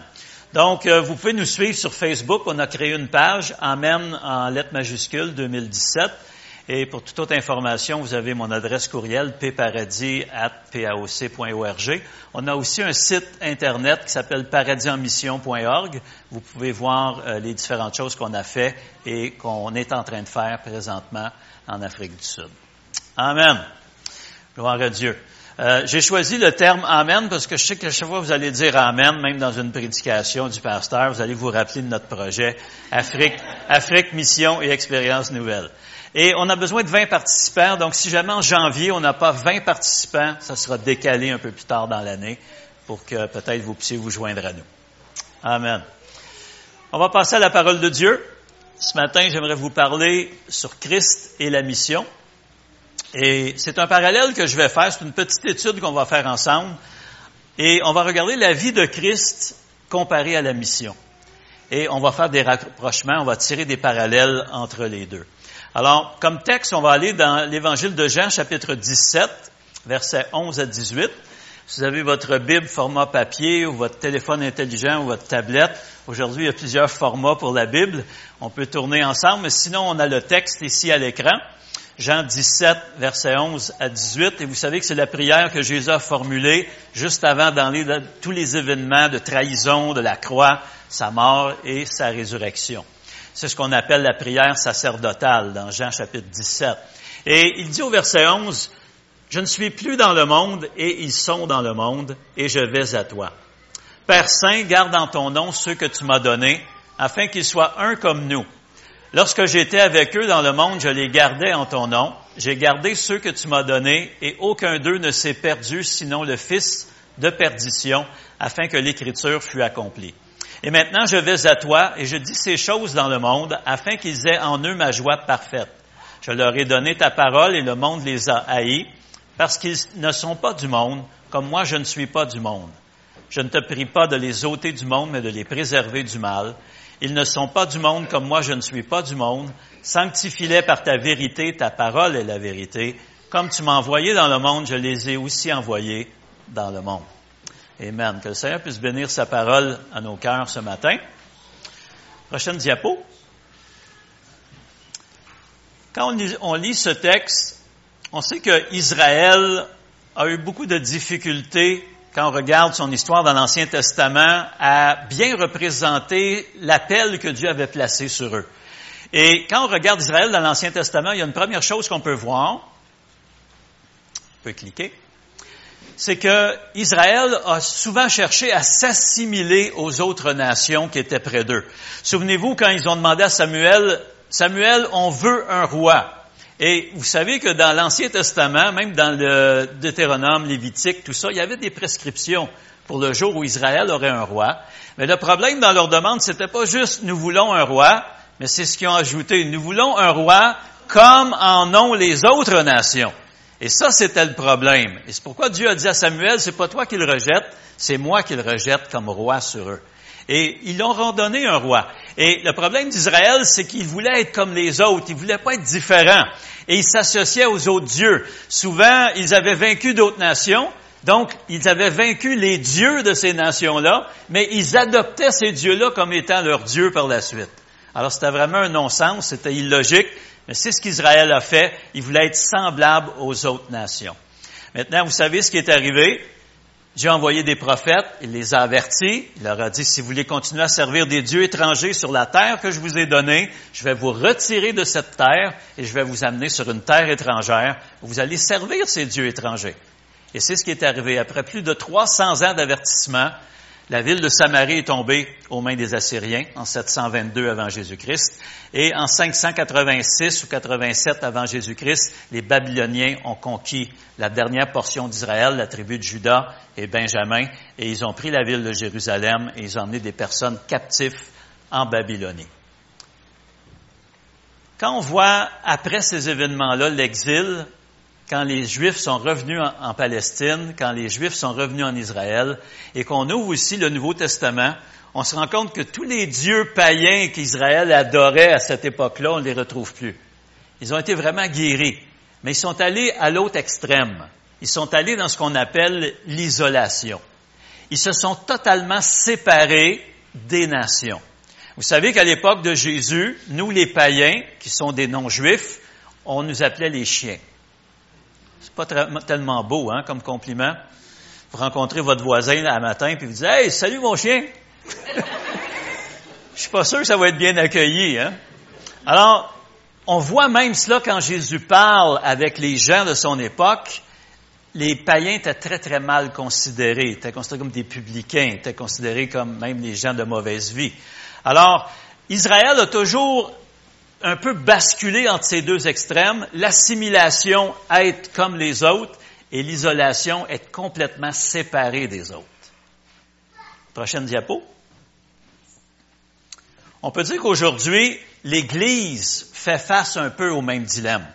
Donc, euh, vous pouvez nous suivre sur Facebook. On a créé une page, Amen en lettres majuscules 2017. Et pour toute autre information, vous avez mon adresse courriel pparadis.paoc.org. On a aussi un site Internet qui s'appelle paradiesenmission.org. Vous pouvez voir euh, les différentes choses qu'on a fait et qu'on est en train de faire présentement en Afrique du Sud. Amen. Gloire à Dieu. Euh, j'ai choisi le terme Amen parce que je sais que chaque fois que vous allez dire Amen, même dans une prédication du pasteur, vous allez vous rappeler de notre projet Afrique, Afrique, Mission et Expérience Nouvelle. Et on a besoin de 20 participants, donc si jamais en janvier on n'a pas 20 participants, ça sera décalé un peu plus tard dans l'année pour que peut-être vous puissiez vous joindre à nous. Amen. On va passer à la parole de Dieu. Ce matin, j'aimerais vous parler sur Christ et la mission. Et c'est un parallèle que je vais faire, c'est une petite étude qu'on va faire ensemble. Et on va regarder la vie de Christ comparée à la mission. Et on va faire des rapprochements, on va tirer des parallèles entre les deux. Alors, comme texte, on va aller dans l'Évangile de Jean, chapitre 17, versets 11 à 18. Si vous avez votre Bible format papier ou votre téléphone intelligent ou votre tablette, aujourd'hui il y a plusieurs formats pour la Bible. On peut tourner ensemble, mais sinon on a le texte ici à l'écran. Jean 17, verset 11 à 18, et vous savez que c'est la prière que Jésus a formulée juste avant dans tous les événements de trahison, de la croix, sa mort et sa résurrection. C'est ce qu'on appelle la prière sacerdotale dans Jean chapitre 17. Et il dit au verset 11, Je ne suis plus dans le monde et ils sont dans le monde et je vais à toi. Père Saint, garde en ton nom ceux que tu m'as donnés, afin qu'ils soient un comme nous Lorsque j'étais avec eux dans le monde, je les gardais en ton nom. J'ai gardé ceux que tu m'as donnés, et aucun d'eux ne s'est perdu, sinon le Fils de perdition, afin que l'Écriture fût accomplie. Et maintenant je vais à toi, et je dis ces choses dans le monde, afin qu'ils aient en eux ma joie parfaite. Je leur ai donné ta parole, et le monde les a haïs, parce qu'ils ne sont pas du monde, comme moi je ne suis pas du monde. Je ne te prie pas de les ôter du monde, mais de les préserver du mal. Ils ne sont pas du monde comme moi je ne suis pas du monde. Sanctifie-les par ta vérité, ta parole est la vérité. Comme tu m'as envoyé dans le monde, je les ai aussi envoyés dans le monde. Amen. Que le Seigneur puisse bénir sa parole à nos cœurs ce matin. Prochaine diapo. Quand on lit, ce texte, On sait que Israël a eu beaucoup de difficultés quand on regarde son histoire dans l'Ancien Testament à bien représenter l'appel que Dieu avait placé sur eux. Et quand on regarde Israël dans l'Ancien Testament, il y a une première chose qu'on peut voir. On peut cliquer. C'est que Israël a souvent cherché à s'assimiler aux autres nations qui étaient près d'eux. Souvenez-vous quand ils ont demandé à Samuel, Samuel, on veut un roi. Et vous savez que dans l'Ancien Testament, même dans le Deutéronome, Lévitique, tout ça, il y avait des prescriptions pour le jour où Israël aurait un roi. Mais le problème dans leur demande, c'était pas juste nous voulons un roi, mais c'est ce qu'ils ont ajouté. Nous voulons un roi comme en ont les autres nations. Et ça, c'était le problème. Et c'est pourquoi Dieu a dit à Samuel, c'est pas toi qui le rejette, c'est moi qui le rejette comme roi sur eux. Et ils leur ont donné un roi. Et le problème d'Israël, c'est qu'ils voulaient être comme les autres. Ils voulaient pas être différents. Et ils s'associaient aux autres dieux. Souvent, ils avaient vaincu d'autres nations. Donc, ils avaient vaincu les dieux de ces nations-là, mais ils adoptaient ces dieux-là comme étant leurs dieux par la suite. Alors c'était vraiment un non-sens, c'était illogique, mais c'est ce qu'Israël a fait. Il voulait être semblable aux autres nations. Maintenant, vous savez ce qui est arrivé. Dieu a envoyé des prophètes, il les a avertis, il leur a dit, si vous voulez continuer à servir des dieux étrangers sur la terre que je vous ai donnée, je vais vous retirer de cette terre et je vais vous amener sur une terre étrangère où vous allez servir ces dieux étrangers. Et c'est ce qui est arrivé. Après plus de 300 ans d'avertissement, la ville de Samarie est tombée aux mains des Assyriens en 722 avant Jésus-Christ. Et en 586 ou 87 avant Jésus-Christ, les Babyloniens ont conquis la dernière portion d'Israël, la tribu de Juda et Benjamin, et ils ont pris la ville de Jérusalem et ils ont emmené des personnes captives en Babylonie. Quand on voit après ces événements-là l'exil, quand les Juifs sont revenus en, Palestine, quand les Juifs sont revenus en Israël, et qu'on ouvre aussi le Nouveau Testament, on se rend compte que tous les dieux païens qu'Israël adorait à cette époque-là, on ne les retrouve plus. Ils ont été vraiment guéris, mais ils sont allés à l'autre extrême. Ils sont allés dans ce qu'on appelle l'isolation. Ils se sont totalement séparés des nations. Vous savez qu'à l'époque de Jésus, nous les païens, qui sont des non-juifs, on nous appelait les chiens. C'est pas tellement beau, hein, comme compliment. Vous rencontrez votre voisin un matin puis vous dites Hey, salut mon chien! Je suis pas sûr que ça va être bien accueilli, hein? Alors, on voit même cela quand Jésus parle avec les gens de son époque. Les païens étaient très, très mal considérés, étaient considérés comme des publicains, étaient considérés comme même les gens de mauvaise vie. Alors, Israël a toujours un peu basculer entre ces deux extrêmes, l'assimilation, être comme les autres, et l'isolation, être complètement séparé des autres. Prochaine diapo. On peut dire qu'aujourd'hui, l'Église fait face un peu au même dilemme.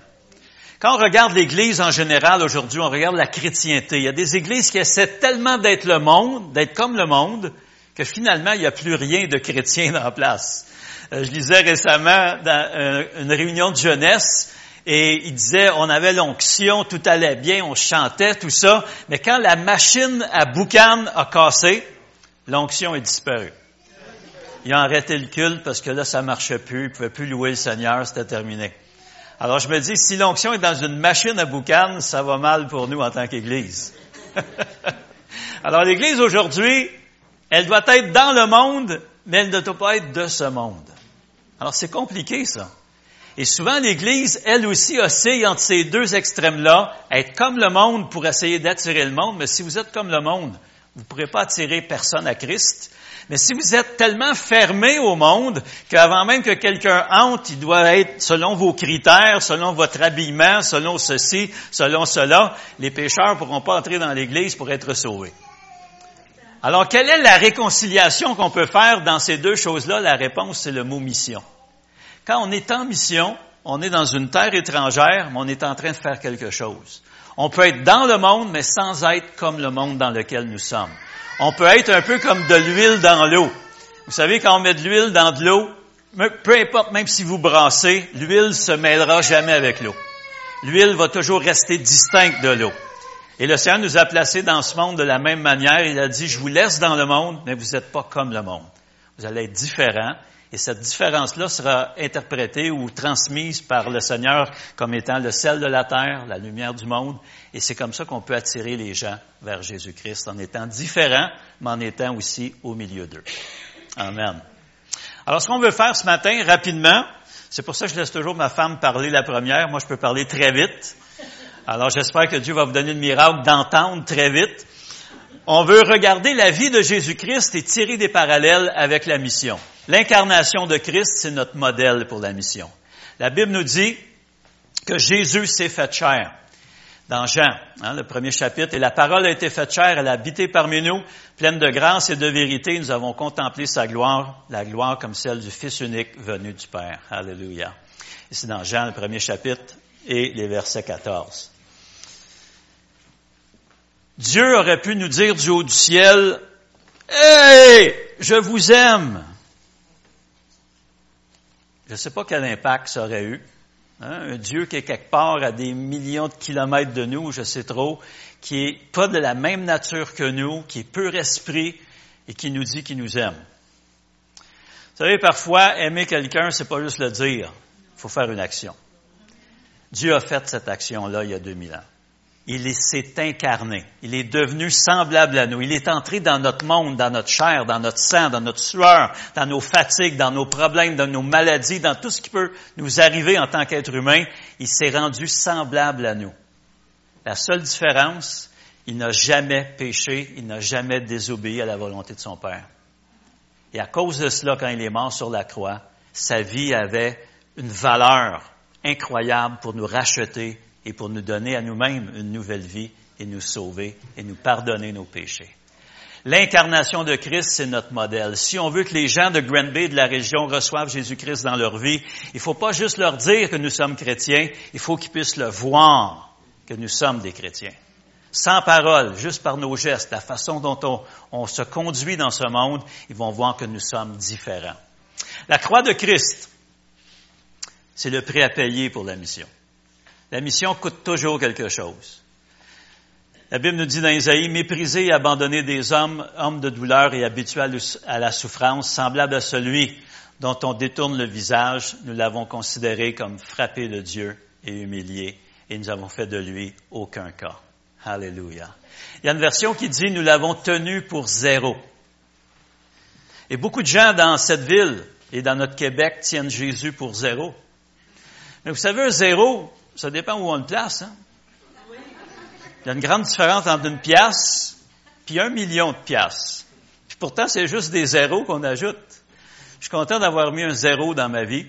Quand on regarde l'Église en général aujourd'hui, on regarde la chrétienté. Il y a des églises qui essaient tellement d'être le monde, d'être comme le monde, que finalement, il n'y a plus rien de chrétien dans la place. Euh, je lisais récemment dans euh, une réunion de jeunesse et il disait, on avait l'onction, tout allait bien, on chantait, tout ça, mais quand la machine à boucan a cassé, l'onction est disparue. Ils ont arrêté le culte parce que là, ça marchait plus, ils pouvaient plus louer le Seigneur, c'était terminé. Alors je me dis, si l'onction est dans une machine à boucan, ça va mal pour nous en tant qu'Église. Alors l'Église aujourd'hui, elle doit être dans le monde, mais elle ne doit pas être de ce monde. Alors c'est compliqué ça. Et souvent l'Église, elle aussi, oscille entre ces deux extrêmes-là, être comme le monde pour essayer d'attirer le monde, mais si vous êtes comme le monde, vous ne pourrez pas attirer personne à Christ. Mais si vous êtes tellement fermé au monde qu'avant même que quelqu'un entre, il doit être selon vos critères, selon votre habillement, selon ceci, selon cela, les pécheurs ne pourront pas entrer dans l'Église pour être sauvés. Alors, quelle est la réconciliation qu'on peut faire dans ces deux choses-là? La réponse, c'est le mot mission. Quand on est en mission, on est dans une terre étrangère, mais on est en train de faire quelque chose. On peut être dans le monde, mais sans être comme le monde dans lequel nous sommes. On peut être un peu comme de l'huile dans l'eau. Vous savez, quand on met de l'huile dans de l'eau, peu importe, même si vous brassez, l'huile se mêlera jamais avec l'eau. L'huile va toujours rester distincte de l'eau. Et le Seigneur nous a placés dans ce monde de la même manière. Il a dit, je vous laisse dans le monde, mais vous n'êtes pas comme le monde. Vous allez être différents Et cette différence-là sera interprétée ou transmise par le Seigneur comme étant le sel de la terre, la lumière du monde. Et c'est comme ça qu'on peut attirer les gens vers Jésus-Christ, en étant différents, mais en étant aussi au milieu d'eux. Amen. Alors, ce qu'on veut faire ce matin, rapidement, c'est pour ça que je laisse toujours ma femme parler la première. Moi, je peux parler très vite. Alors, j'espère que Dieu va vous donner le miracle d'entendre très vite. On veut regarder la vie de Jésus-Christ et tirer des parallèles avec la mission. L'incarnation de Christ, c'est notre modèle pour la mission. La Bible nous dit que Jésus s'est fait chair. Dans Jean, hein, le premier chapitre, et la parole a été faite chair, elle a habité parmi nous, pleine de grâce et de vérité. Nous avons contemplé sa gloire, la gloire comme celle du Fils unique venu du Père. Alléluia. C'est dans Jean, le premier chapitre, et les versets 14. Dieu aurait pu nous dire du haut du ciel, Hey, je vous aime. Je ne sais pas quel impact ça aurait eu. Hein, un Dieu qui est quelque part à des millions de kilomètres de nous, je sais trop, qui est pas de la même nature que nous, qui est pur esprit et qui nous dit qu'il nous aime. Vous savez, parfois, aimer quelqu'un, c'est pas juste le dire. Il faut faire une action. Dieu a fait cette action-là il y a 2000 ans il s'est incarné. Il est devenu semblable à nous. Il est entré dans notre monde, dans notre chair, dans notre sang, dans notre sueur, dans nos fatigues, dans nos problèmes, dans nos maladies, dans tout ce qui peut nous arriver en tant qu'être humain. Il s'est rendu semblable à nous. La seule différence, il n'a jamais péché, il n'a jamais désobéi à la volonté de son Père. Et à cause de cela, quand il est mort sur la croix, sa vie avait une valeur incroyable pour nous racheter et pour nous donner à nous-mêmes une nouvelle vie et nous sauver et nous pardonner nos péchés. L'incarnation de Christ, c'est notre modèle. Si on veut que les gens de Grand Bay, de la région, reçoivent Jésus-Christ dans leur vie, il ne faut pas juste leur dire que nous sommes chrétiens, il faut qu'ils puissent le voir que nous sommes des chrétiens. Sans parole, juste par nos gestes, la façon dont on, on se conduit dans ce monde, ils vont voir que nous sommes différents. La croix de Christ, c'est le prix à payer pour la mission. La mission coûte toujours quelque chose. La Bible nous dit dans Isaïe, méprisé et abandonné des hommes, hommes de douleur et habitués à la souffrance, semblable à celui dont on détourne le visage, nous l'avons considéré comme frappé de Dieu et humilié, et nous avons fait de lui aucun cas. Alléluia. Il y a une version qui dit, nous l'avons tenu pour zéro. Et beaucoup de gens dans cette ville et dans notre Québec tiennent Jésus pour zéro. Mais vous savez, un zéro, ça dépend où on le place. Hein? Il y a une grande différence entre une pièce puis un million de pièces. Puis pourtant, c'est juste des zéros qu'on ajoute. Je suis content d'avoir mis un zéro dans ma vie.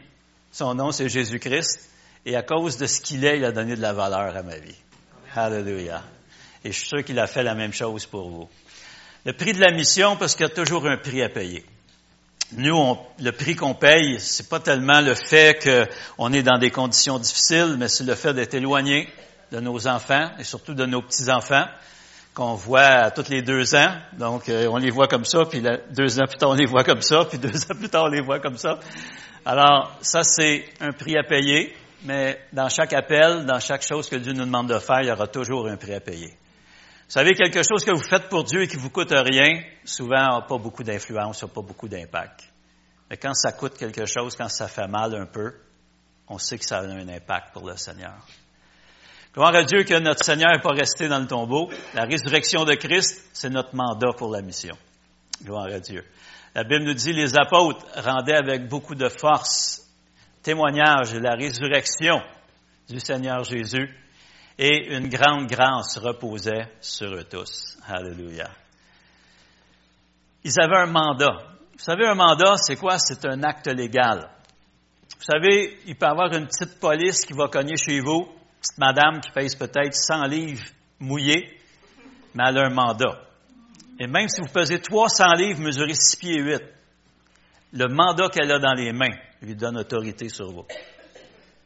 Son nom, c'est Jésus-Christ. Et à cause de ce qu'il est, il a donné de la valeur à ma vie. Hallelujah. Et je suis sûr qu'il a fait la même chose pour vous. Le prix de la mission, parce qu'il y a toujours un prix à payer nous, le prix qu'on paye, c'est pas tellement le fait qu'on est dans des conditions difficiles, mais c'est le fait d'être éloigné de nos enfants et surtout de nos petits-enfants qu'on voit tous les deux ans. Donc, euh, on les voit comme ça, puis deux ans plus tard, on les voit comme ça, puis deux ans plus tard, on les voit comme ça. Alors, ça, c'est un prix à payer, mais dans chaque appel, dans chaque chose que Dieu nous demande de faire, il y aura toujours un prix à payer. Vous savez, quelque chose que vous faites pour Dieu et qui vous coûte rien, souvent n'a pas beaucoup d'influence, n'a pas beaucoup d'impact. Mais quand ça coûte quelque chose, quand ça fait mal un peu, on sait que ça a un impact pour le Seigneur. Gloire à Dieu que notre Seigneur n'est pas resté dans le tombeau. La résurrection de Christ, c'est notre mandat pour la mission. Gloire à Dieu. La Bible nous dit, les apôtres rendaient avec beaucoup de force témoignage de la résurrection du Seigneur Jésus et une grande grâce reposait sur eux tous. Alléluia. Ils avaient un mandat. Vous savez, un mandat, c'est quoi? C'est un acte légal. Vous savez, il peut y avoir une petite police qui va cogner chez vous, une petite madame qui pèse peut-être 100 livres mouillés, mais elle a un mandat. Et même si vous pesez 300 livres, mesurez 6 pieds 8, le mandat qu'elle a dans les mains lui donne autorité sur vous.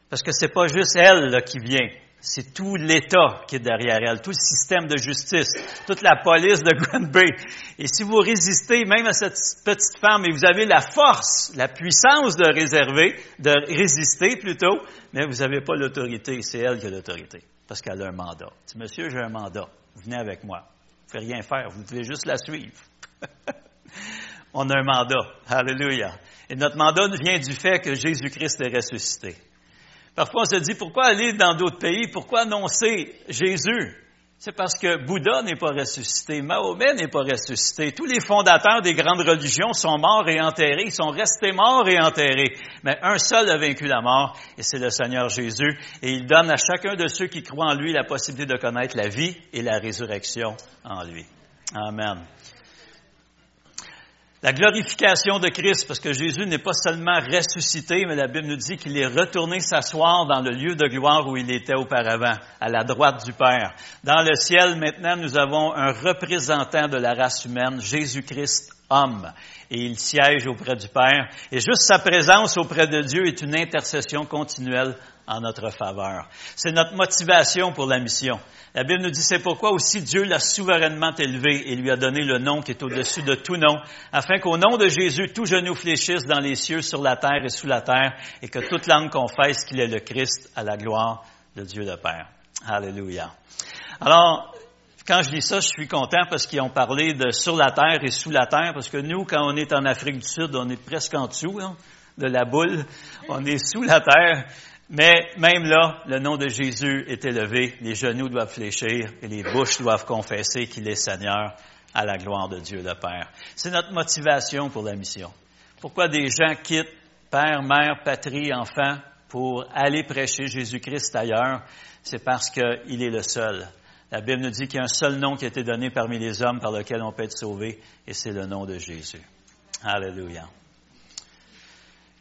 Parce que c'est pas juste elle qui vient, c'est tout l'État qui est derrière elle, tout le système de justice, toute la police de Grand Bay. Et si vous résistez même à cette petite femme et vous avez la force, la puissance de réserver, de résister plutôt, mais vous n'avez pas l'autorité, c'est elle qui a l'autorité, parce qu'elle a un mandat. Dis, monsieur, j'ai un mandat, venez avec moi. Vous ne pouvez rien faire, vous devez juste la suivre. On a un mandat. Alléluia. Et notre mandat vient du fait que Jésus-Christ est ressuscité. Parfois, on se dit, pourquoi aller dans d'autres pays? Pourquoi annoncer Jésus? C'est parce que Bouddha n'est pas ressuscité, Mahomet n'est pas ressuscité. Tous les fondateurs des grandes religions sont morts et enterrés, ils sont restés morts et enterrés. Mais un seul a vaincu la mort, et c'est le Seigneur Jésus. Et il donne à chacun de ceux qui croient en lui la possibilité de connaître la vie et la résurrection en lui. Amen. La glorification de Christ, parce que Jésus n'est pas seulement ressuscité, mais la Bible nous dit qu'il est retourné s'asseoir dans le lieu de gloire où il était auparavant, à la droite du Père. Dans le ciel, maintenant, nous avons un représentant de la race humaine, Jésus-Christ homme, et il siège auprès du Père. Et juste sa présence auprès de Dieu est une intercession continuelle en notre faveur. C'est notre motivation pour la mission. La Bible nous dit c'est pourquoi aussi Dieu l'a souverainement élevé et lui a donné le nom qui est au-dessus de tout nom, afin qu'au nom de Jésus, tout genou fléchisse dans les cieux, sur la terre et sous la terre, et que toute langue confesse qu'il est le Christ à la gloire de Dieu le Père. Alléluia. Alors, quand je dis ça, je suis content parce qu'ils ont parlé de sur la terre et sous la terre, parce que nous, quand on est en Afrique du Sud, on est presque en dessous hein, de la boule, on est sous la terre, mais même là, le nom de Jésus est élevé, les genoux doivent fléchir et les bouches doivent confesser qu'il est Seigneur à la gloire de Dieu le Père. C'est notre motivation pour la mission. Pourquoi des gens quittent père, mère, patrie, enfant pour aller prêcher Jésus-Christ ailleurs? C'est parce qu'il est le seul. La Bible nous dit qu'il y a un seul nom qui a été donné parmi les hommes par lequel on peut être sauvé, et c'est le nom de Jésus. Alléluia.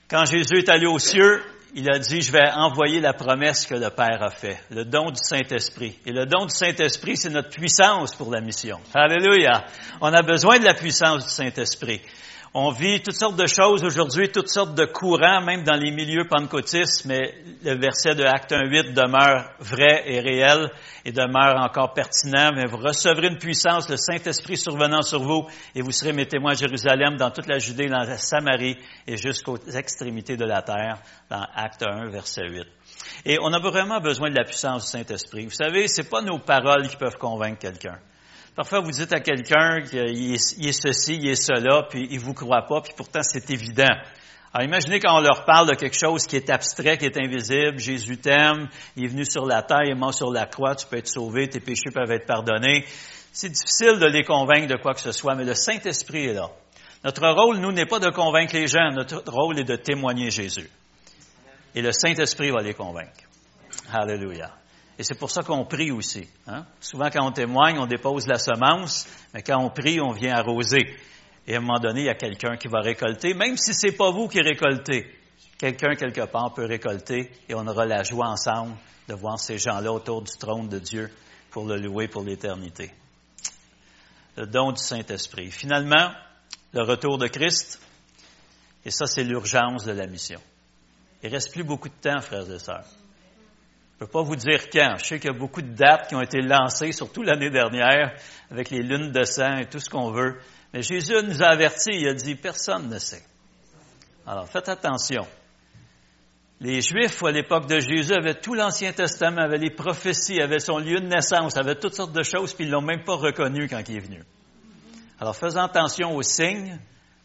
Quand Jésus est allé aux cieux, il a dit, je vais envoyer la promesse que le Père a fait, le don du Saint-Esprit. Et le don du Saint-Esprit, c'est notre puissance pour la mission. Alléluia. On a besoin de la puissance du Saint-Esprit. On vit toutes sortes de choses aujourd'hui, toutes sortes de courants, même dans les milieux pentecôtistes, mais le verset de Acte 1.8 demeure vrai et réel et demeure encore pertinent. Mais vous recevrez une puissance, le Saint-Esprit survenant sur vous, et vous serez mes témoins à Jérusalem, dans toute la Judée, dans la Samarie et jusqu'aux extrémités de la terre, dans Acte 1, verset 8. Et on a vraiment besoin de la puissance du Saint-Esprit. Vous savez, c'est pas nos paroles qui peuvent convaincre quelqu'un. Parfois, vous dites à quelqu'un qu'il est, ceci, il est cela, puis il vous croit pas, puis pourtant c'est évident. Alors imaginez quand on leur parle de quelque chose qui est abstrait, qui est invisible, Jésus t'aime, il est venu sur la terre, il est mort sur la croix, tu peux être sauvé, tes péchés peuvent être pardonnés. C'est difficile de les convaincre de quoi que ce soit, mais le Saint-Esprit est là. Notre rôle, nous, n'est pas de convaincre les gens, notre rôle est de témoigner Jésus. Et le Saint-Esprit va les convaincre. Alléluia. Et c'est pour ça qu'on prie aussi. Hein? Souvent, quand on témoigne, on dépose la semence, mais quand on prie, on vient arroser. Et à un moment donné, il y a quelqu'un qui va récolter, même si c'est pas vous qui récoltez. Quelqu'un, quelque part, peut récolter et on aura la joie ensemble de voir ces gens-là autour du trône de Dieu pour le louer pour l'éternité. Le don du Saint-Esprit. Finalement, le retour de Christ, et ça, c'est l'urgence de la mission. Il reste plus beaucoup de temps, frères et sœurs. Je ne peux pas vous dire quand. Je sais qu'il y a beaucoup de dates qui ont été lancées, surtout l'année dernière, avec les lunes de sang et tout ce qu'on veut. Mais Jésus nous a avertis, il a dit, personne ne sait. Alors, faites attention. Les Juifs, à l'époque de Jésus, avaient tout l'Ancien Testament, avaient les prophéties, avaient son lieu de naissance, avaient toutes sortes de choses, puis ils l'ont même pas reconnu quand il est venu. Alors, faisons attention aux signes,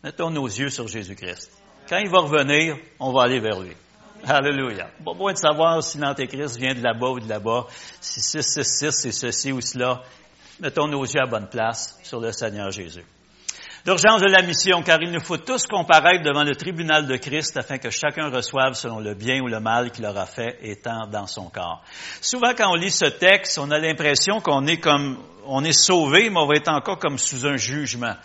mettons nos yeux sur Jésus-Christ. Quand il va revenir, on va aller vers lui. Alléluia. Pas besoin de savoir si l'Antéchrist vient de là-bas ou de là-bas, si 666 c'est ceci ou cela. Mettons nos yeux à bonne place sur le Seigneur Jésus. L'urgence de la mission, car il nous faut tous comparaître devant le tribunal de Christ afin que chacun reçoive selon le bien ou le mal qu'il aura fait étant dans son corps. Souvent, quand on lit ce texte, on a l'impression qu'on est comme, on est sauvé, mais on va être encore comme sous un jugement.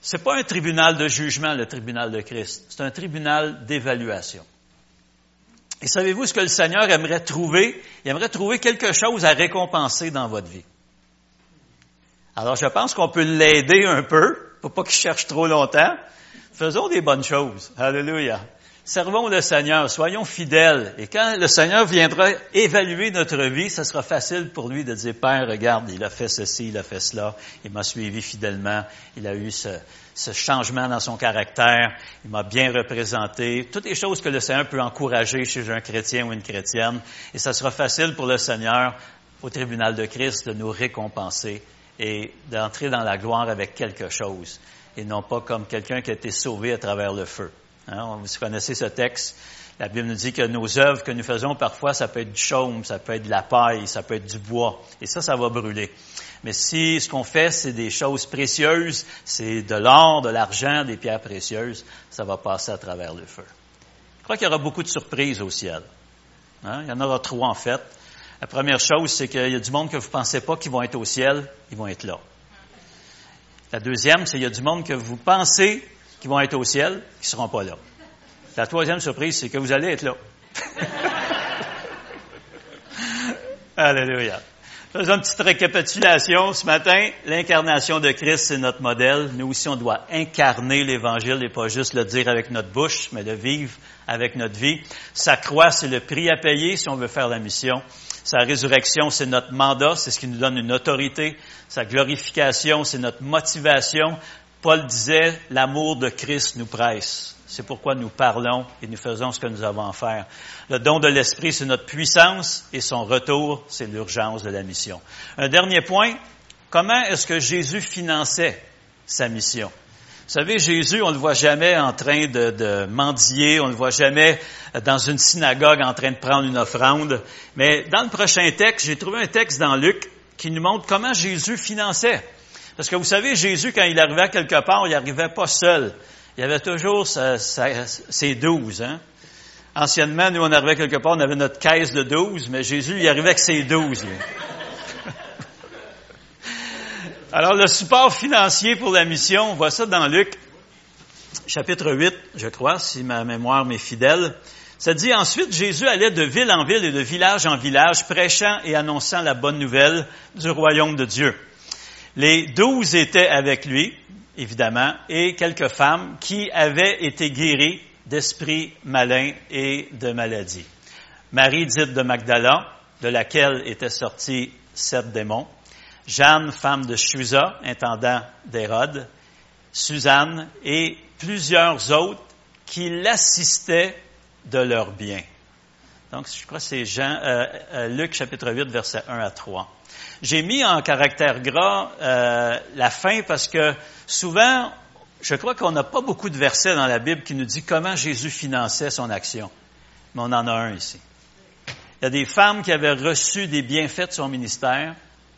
C'est pas un tribunal de jugement, le tribunal de Christ. C'est un tribunal d'évaluation. Et savez-vous ce que le Seigneur aimerait trouver? Il aimerait trouver quelque chose à récompenser dans votre vie. Alors, je pense qu'on peut l'aider un peu, pour pas qu'il cherche trop longtemps. Faisons des bonnes choses. Alléluia. Servons le Seigneur, soyons fidèles. Et quand le Seigneur viendra évaluer notre vie, ce sera facile pour lui de dire, Père, regarde, il a fait ceci, il a fait cela, il m'a suivi fidèlement, il a eu ce, ce changement dans son caractère, il m'a bien représenté, toutes les choses que le Seigneur peut encourager chez un chrétien ou une chrétienne. Et ça sera facile pour le Seigneur, au tribunal de Christ, de nous récompenser et d'entrer dans la gloire avec quelque chose, et non pas comme quelqu'un qui a été sauvé à travers le feu. Hein, vous connaissez ce texte. La Bible nous dit que nos œuvres que nous faisons parfois, ça peut être du chaume, ça peut être de la paille, ça peut être du bois. Et ça, ça va brûler. Mais si ce qu'on fait, c'est des choses précieuses, c'est de l'or, de l'argent, des pierres précieuses, ça va passer à travers le feu. Je crois qu'il y aura beaucoup de surprises au ciel. Hein? Il y en aura trois en fait. La première chose, c'est qu'il y a du monde que vous ne pensez pas qu'ils vont être au ciel, ils vont être là. La deuxième, c'est qu'il y a du monde que vous pensez qu'ils vont être au ciel, qui ne seront pas là. La troisième surprise, c'est que vous allez être là. Alléluia. Faisons une petite récapitulation ce matin. L'incarnation de Christ, c'est notre modèle. Nous aussi, on doit incarner l'Évangile et pas juste le dire avec notre bouche, mais le vivre avec notre vie. Sa croix, c'est le prix à payer si on veut faire la mission. Sa résurrection, c'est notre mandat, c'est ce qui nous donne une autorité. Sa glorification, c'est notre motivation. Paul disait, l'amour de Christ nous presse. C'est pourquoi nous parlons et nous faisons ce que nous avons à faire. Le don de l'Esprit, c'est notre puissance et son retour, c'est l'urgence de la mission. Un dernier point, comment est-ce que Jésus finançait sa mission? Vous savez, Jésus, on ne le voit jamais en train de, de, mendier, on ne le voit jamais dans une synagogue en train de prendre une offrande. Mais dans le prochain texte, j'ai trouvé un texte dans Luc qui nous montre comment Jésus finançait. Parce que vous savez, Jésus, quand il arrivait quelque part, il n'arrivait pas seul il avait toujours ses douze. Hein? Anciennement, nous, on arrivait quelque part, on avait notre caisse de douze, mais Jésus, il arrivait avec ses douze. Alors, le support financier pour la mission, on voit ça dans Luc, chapitre 8, je crois, si ma mémoire m'est fidèle. Ça dit ensuite, Jésus allait de ville en ville et de village en village, prêchant et annonçant la bonne nouvelle du royaume de Dieu. Les douze étaient avec lui, évidemment, et quelques femmes qui avaient été guéries d'esprits malins et de maladies. Marie dite de Magdala, de laquelle étaient sortis sept démons, Jeanne, femme de Chusa, intendant d'Hérode, Suzanne et plusieurs autres qui l'assistaient de leurs biens. Donc, je crois que c'est Jean, euh, euh, Luc chapitre 8, versets 1 à 3. J'ai mis en caractère gras euh, la fin parce que souvent, je crois qu'on n'a pas beaucoup de versets dans la Bible qui nous dit comment Jésus finançait son action. Mais on en a un ici. Il y a des femmes qui avaient reçu des bienfaits de son ministère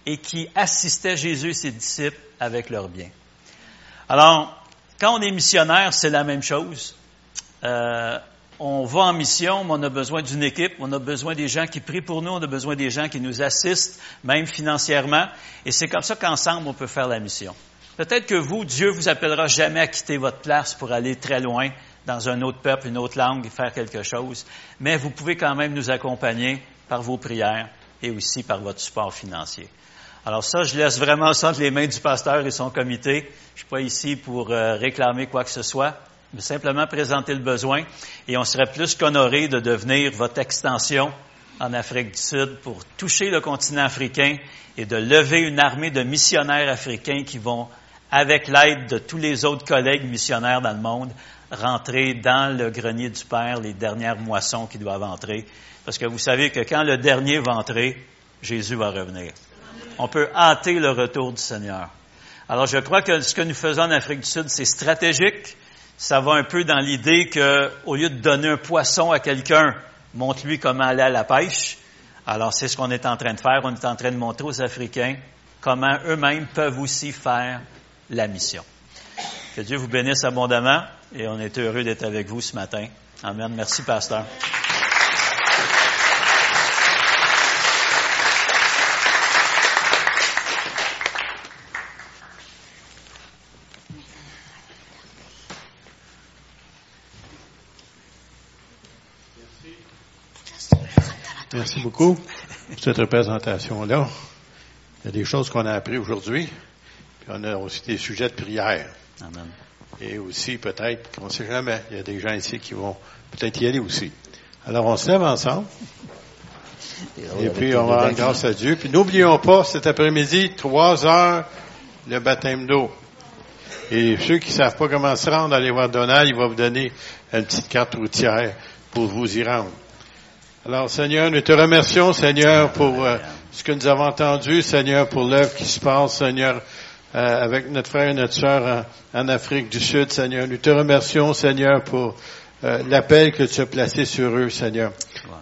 et qui assistaient Jésus et ses disciples avec leurs biens. Alors, quand on est missionnaire, c'est la même chose. Euh, on va en mission, mais on a besoin d'une équipe, on a besoin des gens qui prient pour nous, on a besoin des gens qui nous assistent, même financièrement. Et c'est comme ça qu'ensemble, on peut faire la mission. Peut-être que vous, Dieu vous appellera jamais à quitter votre place pour aller très loin dans un autre peuple, une autre langue et faire quelque chose, mais vous pouvez quand même nous accompagner par vos prières et aussi par votre support financier. Alors ça, je laisse vraiment ça entre les mains du pasteur et son comité. Je suis pas ici pour euh, réclamer quoi que ce soit simplement présenter le besoin et on serait plus qu'honoré de devenir votre extension en Afrique du Sud pour toucher le continent africain et de lever une armée de missionnaires africains qui vont, avec l'aide de tous les autres collègues missionnaires dans le monde, rentrer dans le grenier du Père les dernières moissons qui doivent entrer. Parce que vous savez que quand le dernier va entrer, Jésus va revenir. On peut hâter le retour du Seigneur. Alors je crois que ce que nous faisons en Afrique du Sud, c'est stratégique, ça va un peu dans l'idée que, au lieu de donner un poisson à quelqu'un, montre-lui comment aller à la pêche. Alors, c'est ce qu'on est en train de faire. On est en train de montrer aux Africains comment eux-mêmes peuvent aussi faire la mission. Que Dieu vous bénisse abondamment et on est heureux d'être avec vous ce matin. Amen. Merci, pasteur. Merci beaucoup pour cette représentation-là. Il y a des choses qu'on a appris aujourd'hui, puis on a aussi des sujets de prière. Amen. Et aussi, peut-être, on ne sait jamais, il y a des gens ici qui vont peut-être y aller aussi. Alors, on se lève ensemble. Et puis, on va rendre grâce à Dieu. Puis, n'oublions pas, cet après-midi, trois heures, le baptême d'eau. Et ceux qui ne savent pas comment se rendre, allez voir Donald, il va vous donner une petite carte routière pour vous y rendre. Alors, Seigneur, nous te remercions, Seigneur, pour euh, ce que nous avons entendu, Seigneur, pour l'œuvre qui se passe, Seigneur, euh, avec notre frère et notre sœur en, en, Afrique du Sud, Seigneur. Nous te remercions, Seigneur, pour euh, l'appel que tu as placé sur eux, Seigneur.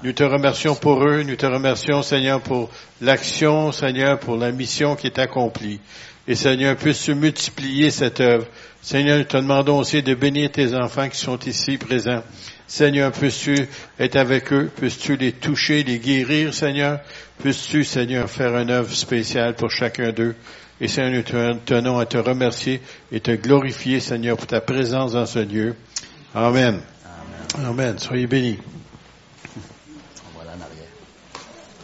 Nous te remercions pour eux, nous te remercions, Seigneur, pour l'action, Seigneur, pour la mission qui est accomplie. Et Seigneur, puisses-tu multiplier cette œuvre. Seigneur, nous te demandons aussi de bénir tes enfants qui sont ici présents. Seigneur, puisses-tu être avec eux, puisses-tu les toucher, les guérir, Seigneur? Puisses-tu, Seigneur, faire une œuvre spéciale pour chacun d'eux? Et Seigneur, nous tenons à te remercier et te glorifier, Seigneur, pour ta présence dans ce lieu. Amen. Amen. Soyez bénis.